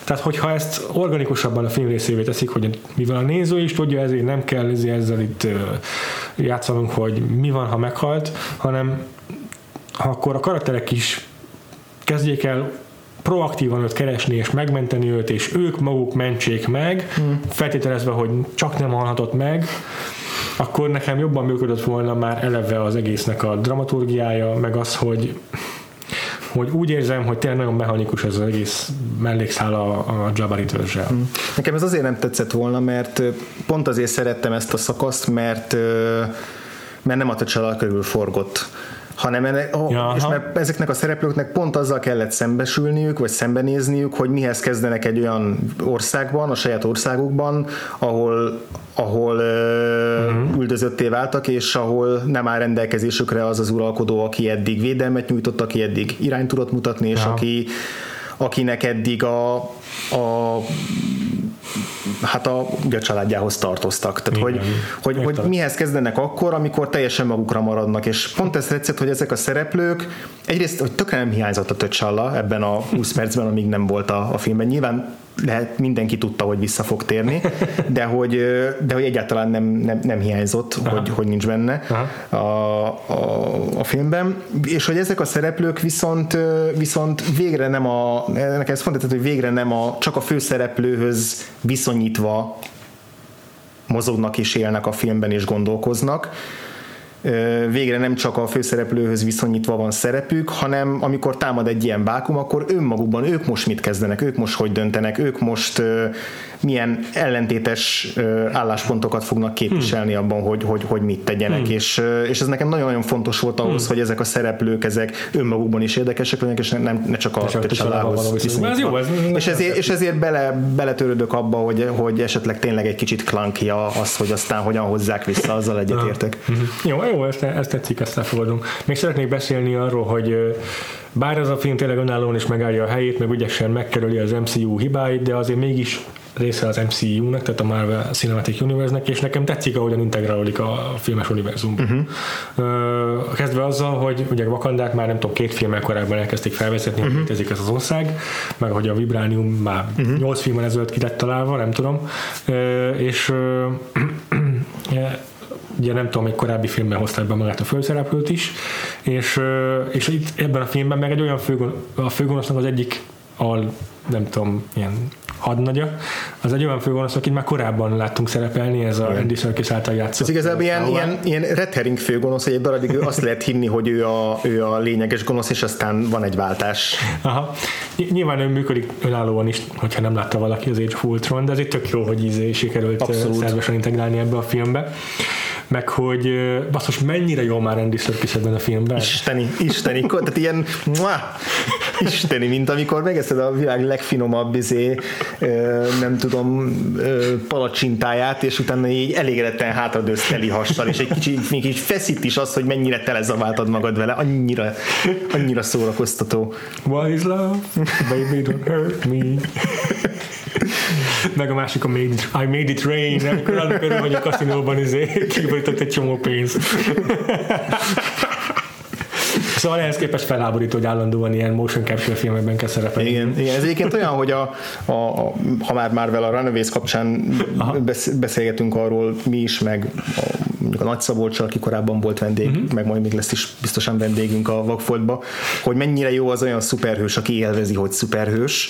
Tehát, hogyha ezt organikusabban a film részévé teszik, hogy mivel a néző is tudja, ezért nem kell ezzel itt játszanunk, hogy mi van, ha meghalt, hanem akkor a karakterek is kezdjék el proaktívan őt keresni és megmenteni őt, és ők maguk mentsék meg, hmm. feltételezve, hogy csak nem halhatott meg, akkor nekem jobban működött volna már eleve az egésznek a dramaturgiája, meg az, hogy hogy úgy érzem, hogy tényleg nagyon mechanikus ez az egész mellékszál a, a Jabari törzsel. Hm. Nekem ez azért nem tetszett volna, mert pont azért szerettem ezt a szakaszt, mert mert nem a T'Challa körül forgott hanem ennek, oh, és mert ezeknek a szereplőknek pont azzal kellett szembesülniük, vagy szembenézniük, hogy mihez kezdenek egy olyan országban, a saját országukban, ahol, ahol uh-huh. üldözötté váltak, és ahol nem áll rendelkezésükre az az uralkodó, aki eddig védelmet nyújtott, aki eddig irányt tudott mutatni, és ja. aki, akinek eddig a, a hát a, ugye a családjához tartoztak. Tehát, Igen. hogy, hogy, hogy mihez kezdenek akkor, amikor teljesen magukra maradnak, és pont ezt tetszett, hogy ezek a szereplők, egyrészt, hogy tökre nem hiányzott a Töcsalla ebben a 20 percben, amíg nem volt a, a filmben. Nyilván lehet, mindenki tudta, hogy vissza fog térni, <laughs> de hogy, de hogy egyáltalán nem, nem, nem hiányzott, hogy, hogy nincs benne a, a, a filmben, és hogy ezek a szereplők viszont, viszont végre nem a, nekem ez fontos, hogy végre nem a, csak a főszereplőhöz viszonyítva mozognak és élnek a filmben és gondolkoznak. Végre nem csak a főszereplőhöz viszonyítva van szerepük, hanem amikor támad egy ilyen vákum, akkor önmagukban ők most mit kezdenek, ők most hogy döntenek, ők most milyen ellentétes álláspontokat fognak képviselni abban, hogy, hogy, hogy mit tegyenek, és, ö, és ez nekem nagyon-nagyon fontos volt ahhoz, hogy ezek a szereplők, ezek önmagukban is érdekesek legyenek, és nem, ne csak a csak a családhoz. Ez jó, ez- és ezért, és ezért bele, beletörődök abba, hogy, hogy esetleg tényleg egy kicsit clunky az, hogy aztán hogyan hozzák vissza, azzal egyetértek. Mhm. Jó, jó, ezt, ezt tetszik, ezt elfogadom. Még szeretnék beszélni arról, hogy bár ez a film tényleg önállóan is megállja a helyét, meg ügyesen megkerüli az MCU hibáit, de azért mégis része az MCU-nak, tehát a Marvel Cinematic Universe-nek, és nekem tetszik, ahogyan integrálódik a filmes univerzumba. Uh-huh. Kezdve azzal, hogy ugye Wakandát már nem tudom, két filmmel korábban elkezdték felvezetni, hogy létezik ez az ország, meg hogy a Vibranium már uh-huh. 8 filmen ezelőtt ki lett találva, nem tudom, és <clears throat> ugye nem tudom, egy korábbi filmben hozták be magát a főszereplőt is, és, és itt ebben a filmben meg egy olyan főgon, a főgonosznak az egyik al, nem tudom, ilyen hadnagya, az egy olyan főgonosz, akit már korábban láttunk szerepelni, ez a Andy Serkis által játszott. Ez igazából ilyen, ilyen, ilyen red herring főgonosz, hogy egy darabig ő azt lehet hinni, hogy ő a, ő a lényeges gonosz, és aztán van egy váltás. Aha. Ny- Nyilván ő működik önállóan is, hogyha nem látta valaki az Age of Ultron, de ez itt tök jó, hogy ízé sikerült. Abszolút. szervesen integrálni ebbe a filmbe. Meg hogy basszus, mennyire jó már Andy Serkis ebben a filmben. Isteni, isteni, tehát ilyen muah, isteni, mint amikor megeszed a világ legfinomabb izé, nem tudom, palacsintáját, és utána így elégedetten hátradősz teli hassal, és egy kicsit még így feszít is az, hogy mennyire telezaváltad magad vele, annyira, annyira szórakoztató. What is love? Baby, don't hurt me. Meg a másik a made it, I made it rain, amikor annak örül, hogy a kaszinóban izé, kiborított egy csomó pénzt. Szóval ehhez képest felháborító, hogy állandóan ilyen motion capture filmekben kell szerepelni. Igen, igen, ez egyébként olyan, hogy a, a, a ha már vele a Runaways kapcsán besz, beszélgetünk arról mi is, meg a, mondjuk a Nagy Szabolcsal, aki korábban volt vendég, uh-huh. meg majd még lesz is biztosan vendégünk a Vagfoltba, hogy mennyire jó az olyan szuperhős, aki élvezi, hogy szuperhős.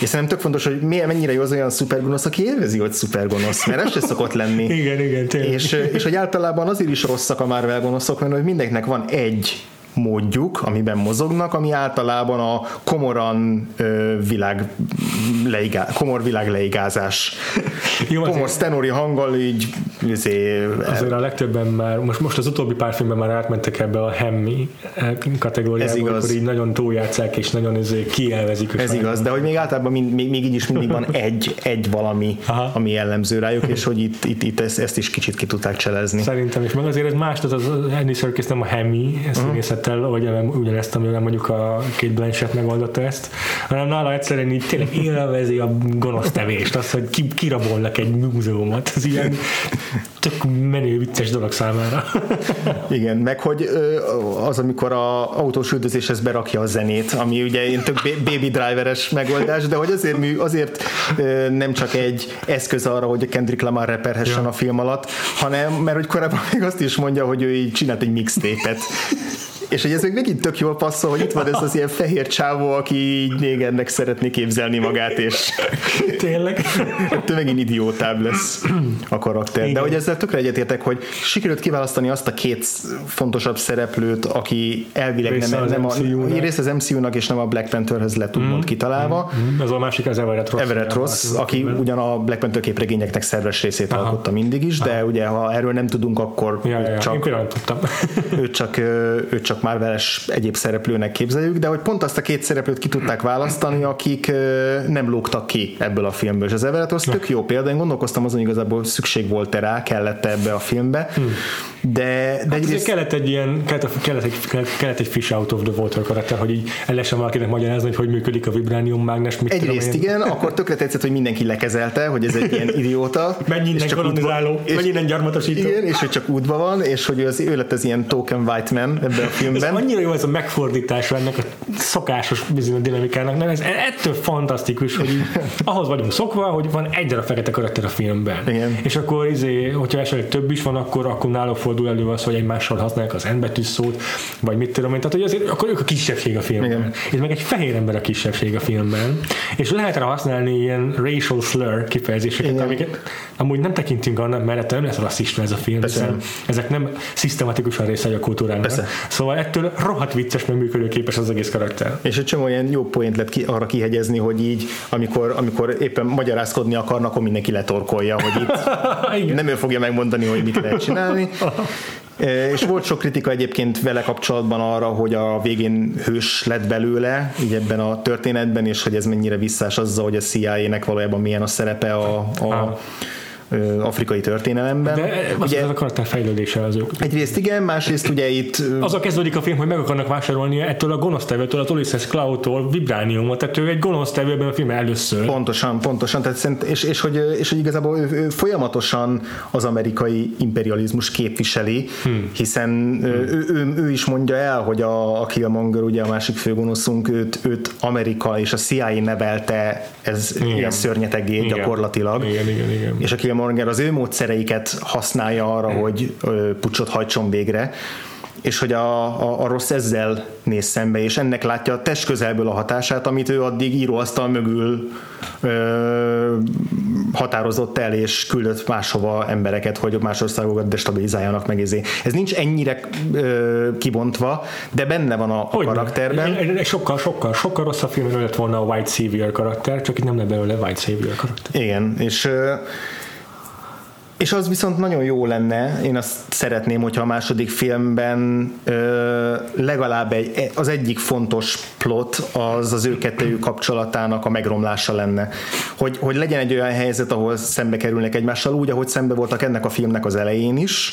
És szerintem tök fontos, hogy milyen, mennyire jó az olyan szupergonosz, aki élvezi, hogy szupergonosz, mert ez se szokott lenni. <laughs> Igen, igen, tényleg. És, és hogy általában azért is rosszak a Marvel gonoszok, mert hogy mindenkinek van egy módjuk, amiben mozognak, ami általában a komoran ö, világ leigá, komor világ leigázás. Jó, azért- Komor sztenori hanggal így izé, Azért a legtöbben már, most, most az utóbbi pár filmben már átmentek ebbe a hemmi kategóriába, Ez igaz. amikor így nagyon túljátszák és nagyon izé kielvezik. ez igaz, de hogy még általában mind, még, még így is mindig van <laughs> egy, egy valami, Aha. ami jellemző rájuk, és hogy itt, itt, itt ezt, ezt is kicsit ki tudták cselezni. Szerintem is, meg azért ez más, tehát az Andy Serkis nem a Hemi ezt uh-huh. Színészettel, hogy ugyanezt, amivel mondjuk a két Blanchett megoldotta ezt, hanem nála egyszerűen így tényleg élvezi a gonosz tevést, az, hogy ki, kirabolnak egy múzeumot, ez ilyen tök menő vicces dolog számára. Igen, meg hogy az, amikor a autós üldözéshez berakja a zenét, ami ugye ilyen tök ba- baby driveres megoldás, de hogy azért, mű, azért nem csak egy eszköz arra, hogy a Kendrick Lamar reperhessen Ja. a film alatt, hanem, mert hogy korábban még azt is mondja, hogy ő így csinált egy mixtépet. És hogy ez még megint tök jól passzol, hogy itt van ez az ilyen fehér csávó, aki így még ennek szeretné képzelni magát, és <laughs> tényleg. ettől megint idiótább lesz a karakter. De Igen. hogy ezzel tökre egyetértek, hogy sikerült kiválasztani azt a két fontosabb szereplőt, aki elvileg Része nem, nem a, része az MCU-nak és nem a Black Pantherhez lett úgymond kitalálva. Ez a másik az Everett Ross. Everett Ross, aki ugyan a Black Panther képregényeknek szerves részét Aha. alkotta mindig is, de ugye ha erről nem tudunk, akkor Ja, ja, ja. csak ő csak, ő csak csak Marvel-es egyéb szereplőnek képzeljük, de hogy pont azt a két szereplőt ki tudták választani, akik nem lógtak ki ebből a filmből. És az Everett az tök jó példa, én gondolkoztam azon, igazából szükség volt rá, kellett ebbe a filmbe, hmm. De, de hát egyrészt... kellett egy ilyen, kellett, kellett, egy, kellett egy fish out of the water karakter, hogy így el lehessen valakinek magyarázni, hogy hogy működik a vibránium mágnes. Mit Egyrészt igen, akkor <laughs> tökre tetszett, hogy mindenki lekezelte, hogy ez egy ilyen idióta. Mennyi innen kolonizáló, mennyi innen gyarmatosító. Igen, és hogy csak útban van, és hogy az, ő lett az ilyen token white man ebben a filmben. Ez annyira jó ez a megfordítása ennek a szokásos bizonyos dinamikának, nem? Ez ettől fantasztikus, hogy így, ahhoz vagyunk szokva, hogy van egy a fekete karakter a filmben. Igen. És akkor izé, hogyha esetleg több is van, akkor, akkor náluk fordul elő az, hogy egymással használják az N szót, vagy mit tudom én. Tehát, hogy azért akkor ők a kisebbség a filmben. Igen. És meg egy fehér ember a kisebbség a filmben. És lehet rá használni ilyen racial slur kifejezéseket, Igen. amiket amúgy nem tekintünk annak, mert nem lesz rasszista ez a film, hiszen ezek nem szisztematikusan része a kultúrának. Persze. Szóval ettől rohadt vicces, meg működőképes az egész karakter. És egy csomó ilyen jó poént lehet ki, arra kihegyezni, hogy így, amikor, amikor éppen magyarázkodni akarnak, akkor mindenki letorkolja, hogy itt <laughs> nem ő fogja megmondani, hogy mit lehet csinálni. <laughs> És volt sok kritika egyébként vele kapcsolatban arra, hogy a végén hős lett belőle, így ebben a történetben, és hogy ez mennyire visszás azzal, hogy a CIA-nek valójában milyen a szerepe a, a afrikai történelemben. De az ugye, az a karakter fejlődése az ők. Egyrészt igen, másrészt ugye itt... Az a kezdődik a film, hogy meg akarnak vásárolni ettől a gonosztevőtől, a Ulysses Cloud-tól vibrániumot, tehát ő egy gonosztevő ebben a filmben először. Pontosan, pontosan, tehát szerint, és, és, hogy, és hogy igazából ő, ő folyamatosan az amerikai imperializmus képviseli, hmm. hiszen hmm. Ő, ő, ő, is mondja el, hogy a, a Killmonger, ugye a másik főgonoszunk, őt, őt Amerika és a CIA nevelte ez igen. ilyen szörnyetegé gyakorlatilag. Igen, igen, igen. És a Killmonger Morgan az ő módszereiket használja arra, hogy pucsot hajtson végre, és hogy a, a, a rossz ezzel néz szembe, és ennek látja a test közelből a hatását, amit ő addig íróasztal mögül ö, határozott el, és küldött máshova embereket, hogy más országokat destabilizáljanak meg. Ezé. Ez nincs ennyire ö, kibontva, de benne van a, a karakterben. Sokkal, sokkal, sokkal rosszabb film lett volna a White Savior karakter, csak itt nem lett belőle White Savior karakter. Igen, és ö, és az viszont nagyon jó lenne, én azt szeretném, hogyha a második filmben ö, legalább egy, az egyik fontos plot az az ő kettőjük kapcsolatának a megromlása lenne. Hogy, hogy legyen egy olyan helyzet, ahol szembe kerülnek egymással úgy, ahogy szembe voltak ennek a filmnek az elején is,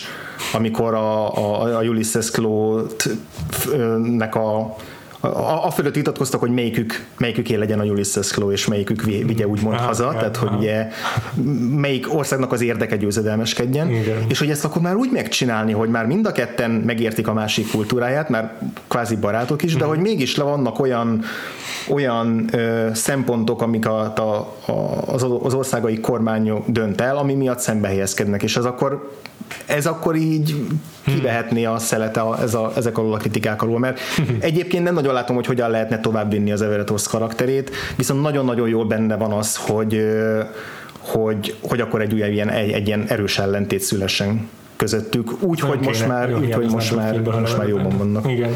amikor a, a, a Ulysses Claw-nek a a, a fölött vitatkoztak, hogy melyikük, melyikük él legyen a Ulysses Claw, és melyikük vigye úgymond aha, haza, aha, tehát hogy ugye melyik országnak az érdeke győzedelmeskedjen, Igen. és hogy ezt akkor már úgy megcsinálni, hogy már mind a ketten megértik a másik kultúráját, már kvázi barátok is, de mhm. hogy mégis le vannak olyan olyan ö, szempontok, amik a, a, a, az, az országai kormány dönt el, ami miatt szembe helyezkednek, és az akkor ez akkor így kivehetné a szelete a, ez a, ezek alól a kritikák alól, mert <laughs> egyébként nem nagyon látom, hogy hogyan lehetne továbbvinni az Everett karakterét, viszont nagyon-nagyon jól benne van az, hogy hogy, hogy akkor egy ilyen, egy, egy ilyen erős ellentét szülessen közöttük, úgy, hogy most már, úgy, hogy most már, most már jobban vannak. Igen.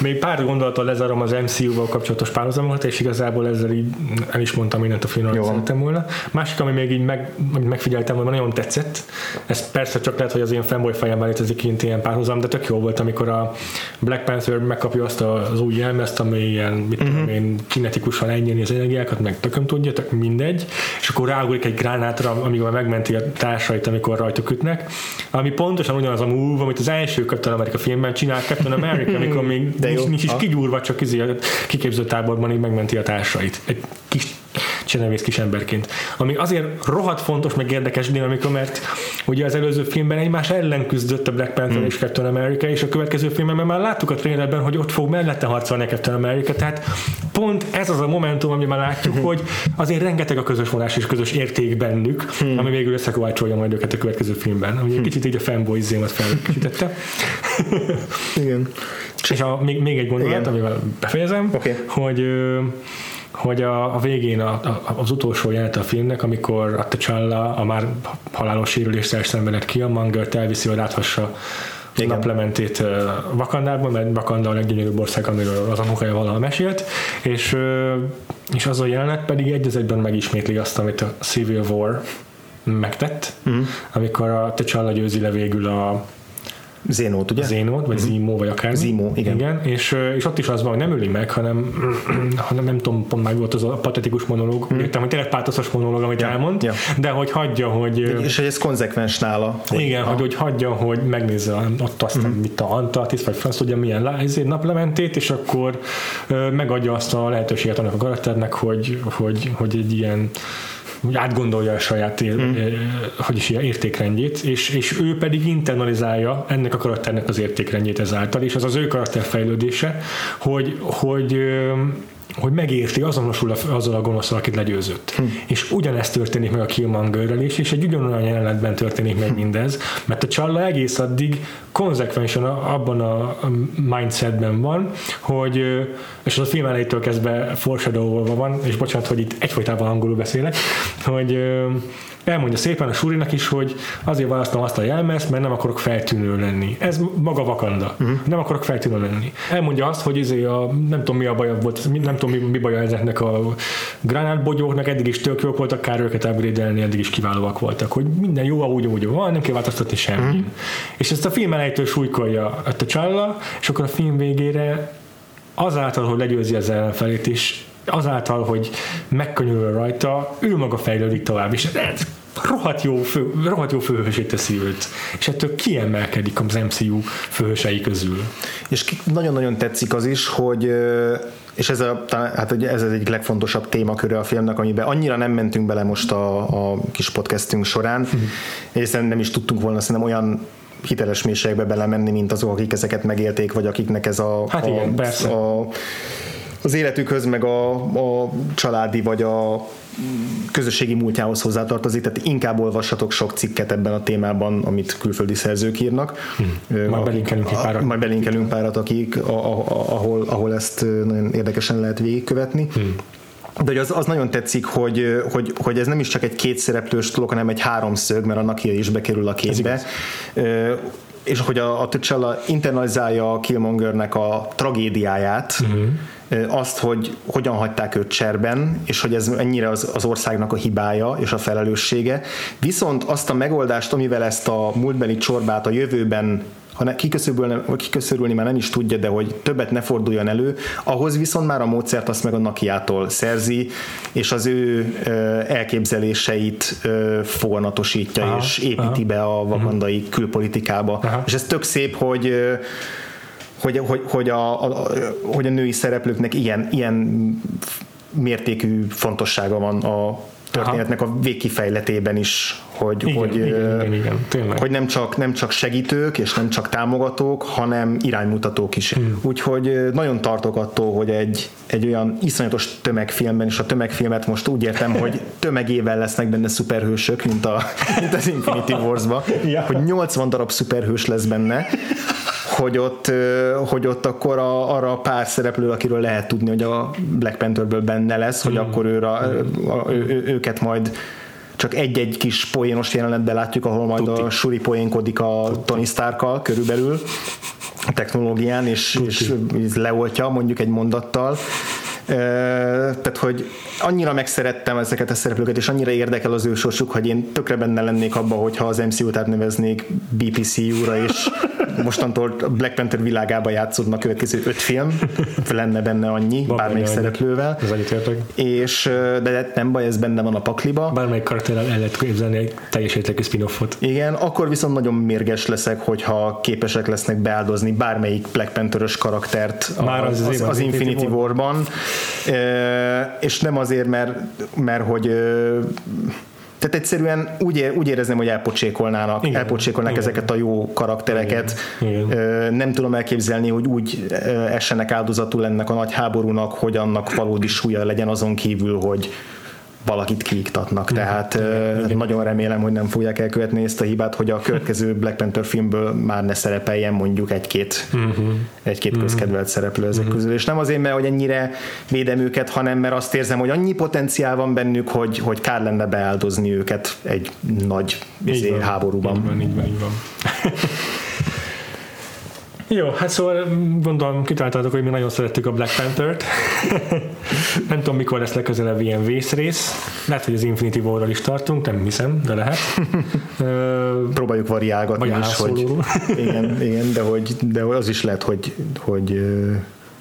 Még pár gondolattal lezárom az MCU-val kapcsolatos párhuzamokat, és igazából ezzel így el is mondtam mindent a filmről, szerettem volna. Másik, ami még így meg, megfigyeltem, hogy nagyon tetszett, ez persze csak lehet, hogy az ilyen fanboy fejemben létezik kint ilyen párhuzam, de tök jó volt, amikor a Black Panther megkapja azt az új jelmezt, ami ilyen, mit uh-huh. én, kinetikusan elnyelni az energiákat, meg tököm tudja, tök mindegy, és akkor ráugrik egy gránátra, amikor megmenti a társait, amikor rajtuk ütnek, ami pontosan ugyanaz a move, amit az első Captain America filmben csinált Captain America, amikor még de nincs, nincs. Is kigyúrva, csak izé, kiképző táborban így megmenti a társait. Egy kis csenevész kis emberként. Ami azért rohadt fontos, meg érdekes dinamika, mert ugye az előző filmben egymás ellen küzdött a Black Panther hmm. és Captain America, és a következő filmben már láttuk a trailerben, hogy ott fog mellette harcolni a Captain America, tehát pont ez az a momentum, ami már látjuk, hmm. hogy azért rengeteg a közös vonás és közös érték bennük, hmm. ami végül összekovácsolja majd őket a következő filmben, ami egy hmm. kicsit így a fanboy zémat felkísítette. Igen. És a, még, még egy gondolat, Igen. amivel befejezem, okay. hogy hogy a, a végén a, a, az utolsó jelenet a filmnek, amikor a T'Challa a már halálos sérüléssel szenvedett ki, a Mangert elviszi, hogy láthassa igen. naplementét Vakandában, mert Vakanda a leggyönyörűbb ország, amiről az apukája valaha mesélt, és, és az a jelenet pedig egy egyben megismétli azt, amit a Civil War megtett, uh-huh. amikor a T'Challa győzi le végül a Zénót, ugye? Zénót, vagy Zimo, vagy akár. Zimo, igen. igen és, és ott is az van, hogy nem öli meg, hanem, <clears throat> hanem nem tudom, pont meg volt az a patetikus monológ, hmm. értem, hogy tényleg pátoszos monológ, amit Ja, elmond, ja. de hogy hagyja, hogy... És hogy ez konzekvens nála. Hogy igen, hogy, hogy hagyja, hogy megnézze ott azt, mm. mit a Antarktisz, vagy franc tudja milyen lá- izé, naplementét, és akkor megadja azt a lehetőséget annak a karakternek, hogy, hogy, hogy egy ilyen hogy átgondolja a saját ér, mm. hogy is ilyen értékrendjét, és, és ő pedig internalizálja ennek a karakternek az értékrendjét ezáltal, és az az ő karakter fejlődése, hogy, hogy hogy megérti, azonosul a- azzal a gonoszal, akit legyőzött. Hm. És ugyanezt történik meg a Killmongerrel is, és egy ugyanolyan jelenetben történik meg mindez, mert a Csalla egész addig konzekvensen abban a mindsetben van, hogy, és az a film elejétől kezdve foreshadowolva van, és bocsánat, hogy itt egyfolytában angolul beszélek, hogy elmondja szépen a Surinak is, hogy azért választom azt a jelmezt, mert nem akarok feltűnő lenni. Ez maga Vakanda. Uh-huh. Nem akarok feltűnő lenni. Elmondja azt, hogy izé a, nem tudom mi a baja volt, nem tudom mi, mi baja ezeknek a gránátbogyóknak, eddig is tök jók voltak, kár őket upgrade eddig is kiválóak voltak, hogy minden jó, ahogy, ahogy van, nem kell változtatni semmi. Uh-huh. És ezt a film elejétől súlykolja a T'Challa, és akkor a film végére azáltal, hogy legyőzi az ellenfelét, és azáltal, hogy megkönnyül rajta, ő maga fejlődik tovább, és ez rohadt jó, fő, rohadt jó főhősét teszi őt. És ettől kiemelkedik az MCU főhősei közül. És nagyon-nagyon tetszik az is, hogy és ez, a, hát ez az egyik legfontosabb témaköre a filmnek, amiben annyira nem mentünk bele most a, a kis podcastünk során, Mhm. és nem is tudtunk volna szerintem olyan hiteles mélységbe belemenni, mint azok, akik ezeket megélték, vagy akiknek ez a, Hát a, igen, persze. a az életükhöz, meg a, a családi vagy a közösségi múltjához hozzátartozik, tehát inkább olvassatok sok cikket ebben a témában, amit külföldi szerzők írnak. Majd A- belinkelünk egy párat. Majd belinkelünk párat, akik, a, a, ahol, ahol ezt nagyon érdekesen lehet végigkövetni. De hogy az, az nagyon tetszik, hogy, hogy, hogy ez nem is csak egy kétszereplős dolog, hanem egy háromszög, mert a Nakia is bekerül a képbe. És hogy a, a T'Challa internalizálja a Killmongernek a tragédiáját, uh-huh. Azt, hogy hogyan hagyták őt cserben, és hogy ez ennyire az, az országnak a hibája és a felelőssége. Viszont azt a megoldást, amivel ezt a múltbeli csorbát a jövőben ha ne, kiköszörülni, kiköszörülni már nem is tudja, de hogy többet ne forduljon elő, ahhoz viszont már a módszert azt meg a Nakiától szerzi, és az ő ö, elképzeléseit ö, foganatosítja, Aha, és építi aha. be a vakandai külpolitikába. Aha. És ez tök szép, hogy ö, hogy, hogy, hogy, a, a, hogy a női szereplőknek ilyen, ilyen mértékű fontossága van a történetnek a végkifejletében is, hogy, Igen, hogy, igen, igen, igen, tényleg. hogy nem csak, nem csak segítők és nem csak támogatók, hanem iránymutatók is. Hmm. Úgyhogy nagyon tartok attól, hogy egy, egy olyan iszonyatos tömegfilmben, és a tömegfilmet most úgy értem, hogy <laughs> tömegével lesznek benne szuperhősök, mint, a, mint az Infinity Wars-ba, Ja. hogy 80 darab szuperhős lesz benne, hogy ott, hogy ott akkor a, arra a pár szereplő, akiről lehet tudni, hogy a Black Pantherből benne lesz, hogy akkor őra, a, ő, ő, őket majd csak egy-egy kis poénos jelenetben látjuk, ahol majd a Suri poénkodik a Tony Starkkal körülbelül a technológián, és, és leoltja mondjuk egy mondattal. Tehát, hogy annyira megszerettem ezeket a szereplőket, és annyira érdekel az ő sorsuk, hogy én tökre benne lennék abba, hogyha az MCU-t átneveznék BPCU-ra, és <laughs> mostantól Black Panther világába játszódna a következő öt film, lenne benne annyi, Van bármelyik annyi. szereplővel. Ez egyetértek. És, ö, de nem baj, ez benne van a pakliba. Bármelyik karakterrel el lehet képzelni egy teljes értékű spin-offot. Igen, akkor viszont nagyon mérges leszek, hogyha képesek lesznek beáldozni bármelyik Black Panther-ös karaktert Már az az, az, az Infinity War-ban, E, és nem azért, mert, mert hogy tehát egyszerűen úgy, úgy érezném, hogy elpocsékolnának, Igen, elpocsékolnák igen. ezeket a jó karaktereket. Igen, Ö, Nem tudom elképzelni, hogy úgy essenek áldozatul ennek a nagy háborúnak, hogy annak valódi súlya legyen azon kívül, hogy valakit kiiktatnak. Tehát ö, nagyon remélem, hogy nem fogják elkövetni ezt a hibát, hogy a <laughs> következő Black Panther filmből már ne szerepeljen mondjuk egy-két, uh-huh. egy-két közkedvelt szereplő ezek uh-huh. közül. És nem azért, mert hogy ennyire védem őket, hanem mert azt érzem, hogy annyi potenciál van bennük, hogy, hogy kár lenne beáldozni őket egy nagy Így izé, van, háborúban. Így van, így van, így van. <laughs> Jó, hát szóval gondolom kitaláltátok, hogy mi nagyon szerettük a Black Panther-t. <laughs> nem tudom, mikor lesz legközelebb ilyen vészrész. Lehet, hogy az Infinity War-ral is tartunk, nem hiszem, de lehet. <laughs> Próbáljuk variálgatni is, hogy igen, igen, de, hogy, de az is lehet, hogy, hogy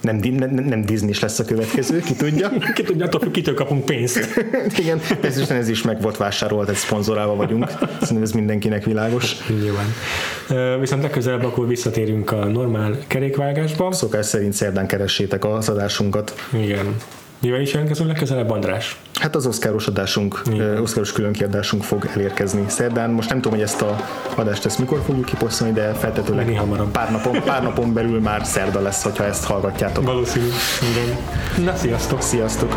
nem, nem, nem Disney lesz a következő, ki tudja. <laughs> Ki tudja, attól függ, kitől kapunk pénzt. <laughs> Igen, természetesen ez is meg volt vásárolt, egy szponzorálva vagyunk. Szerintem ez mindenkinek világos. Nyilván. Viszont legközelebb akkor visszatérünk a normál kerékvágásba. Szokás szerint szerdán keressétek az adásunkat. Igen. Mivel is jelentkezünk legközelebb, András? Hát az oszkáros adásunk, ö, oszkáros különkiadásunk fog elérkezni szerdán. Most nem tudom, hogy ezt a adást ezt mikor fogjuk kiposztolni, de feltetőleg Minél hamarabb. pár napon, pár napon belül már szerda lesz, hogyha ezt hallgatjátok. Valószínű. Igen. Na, sziasztok! Sziasztok!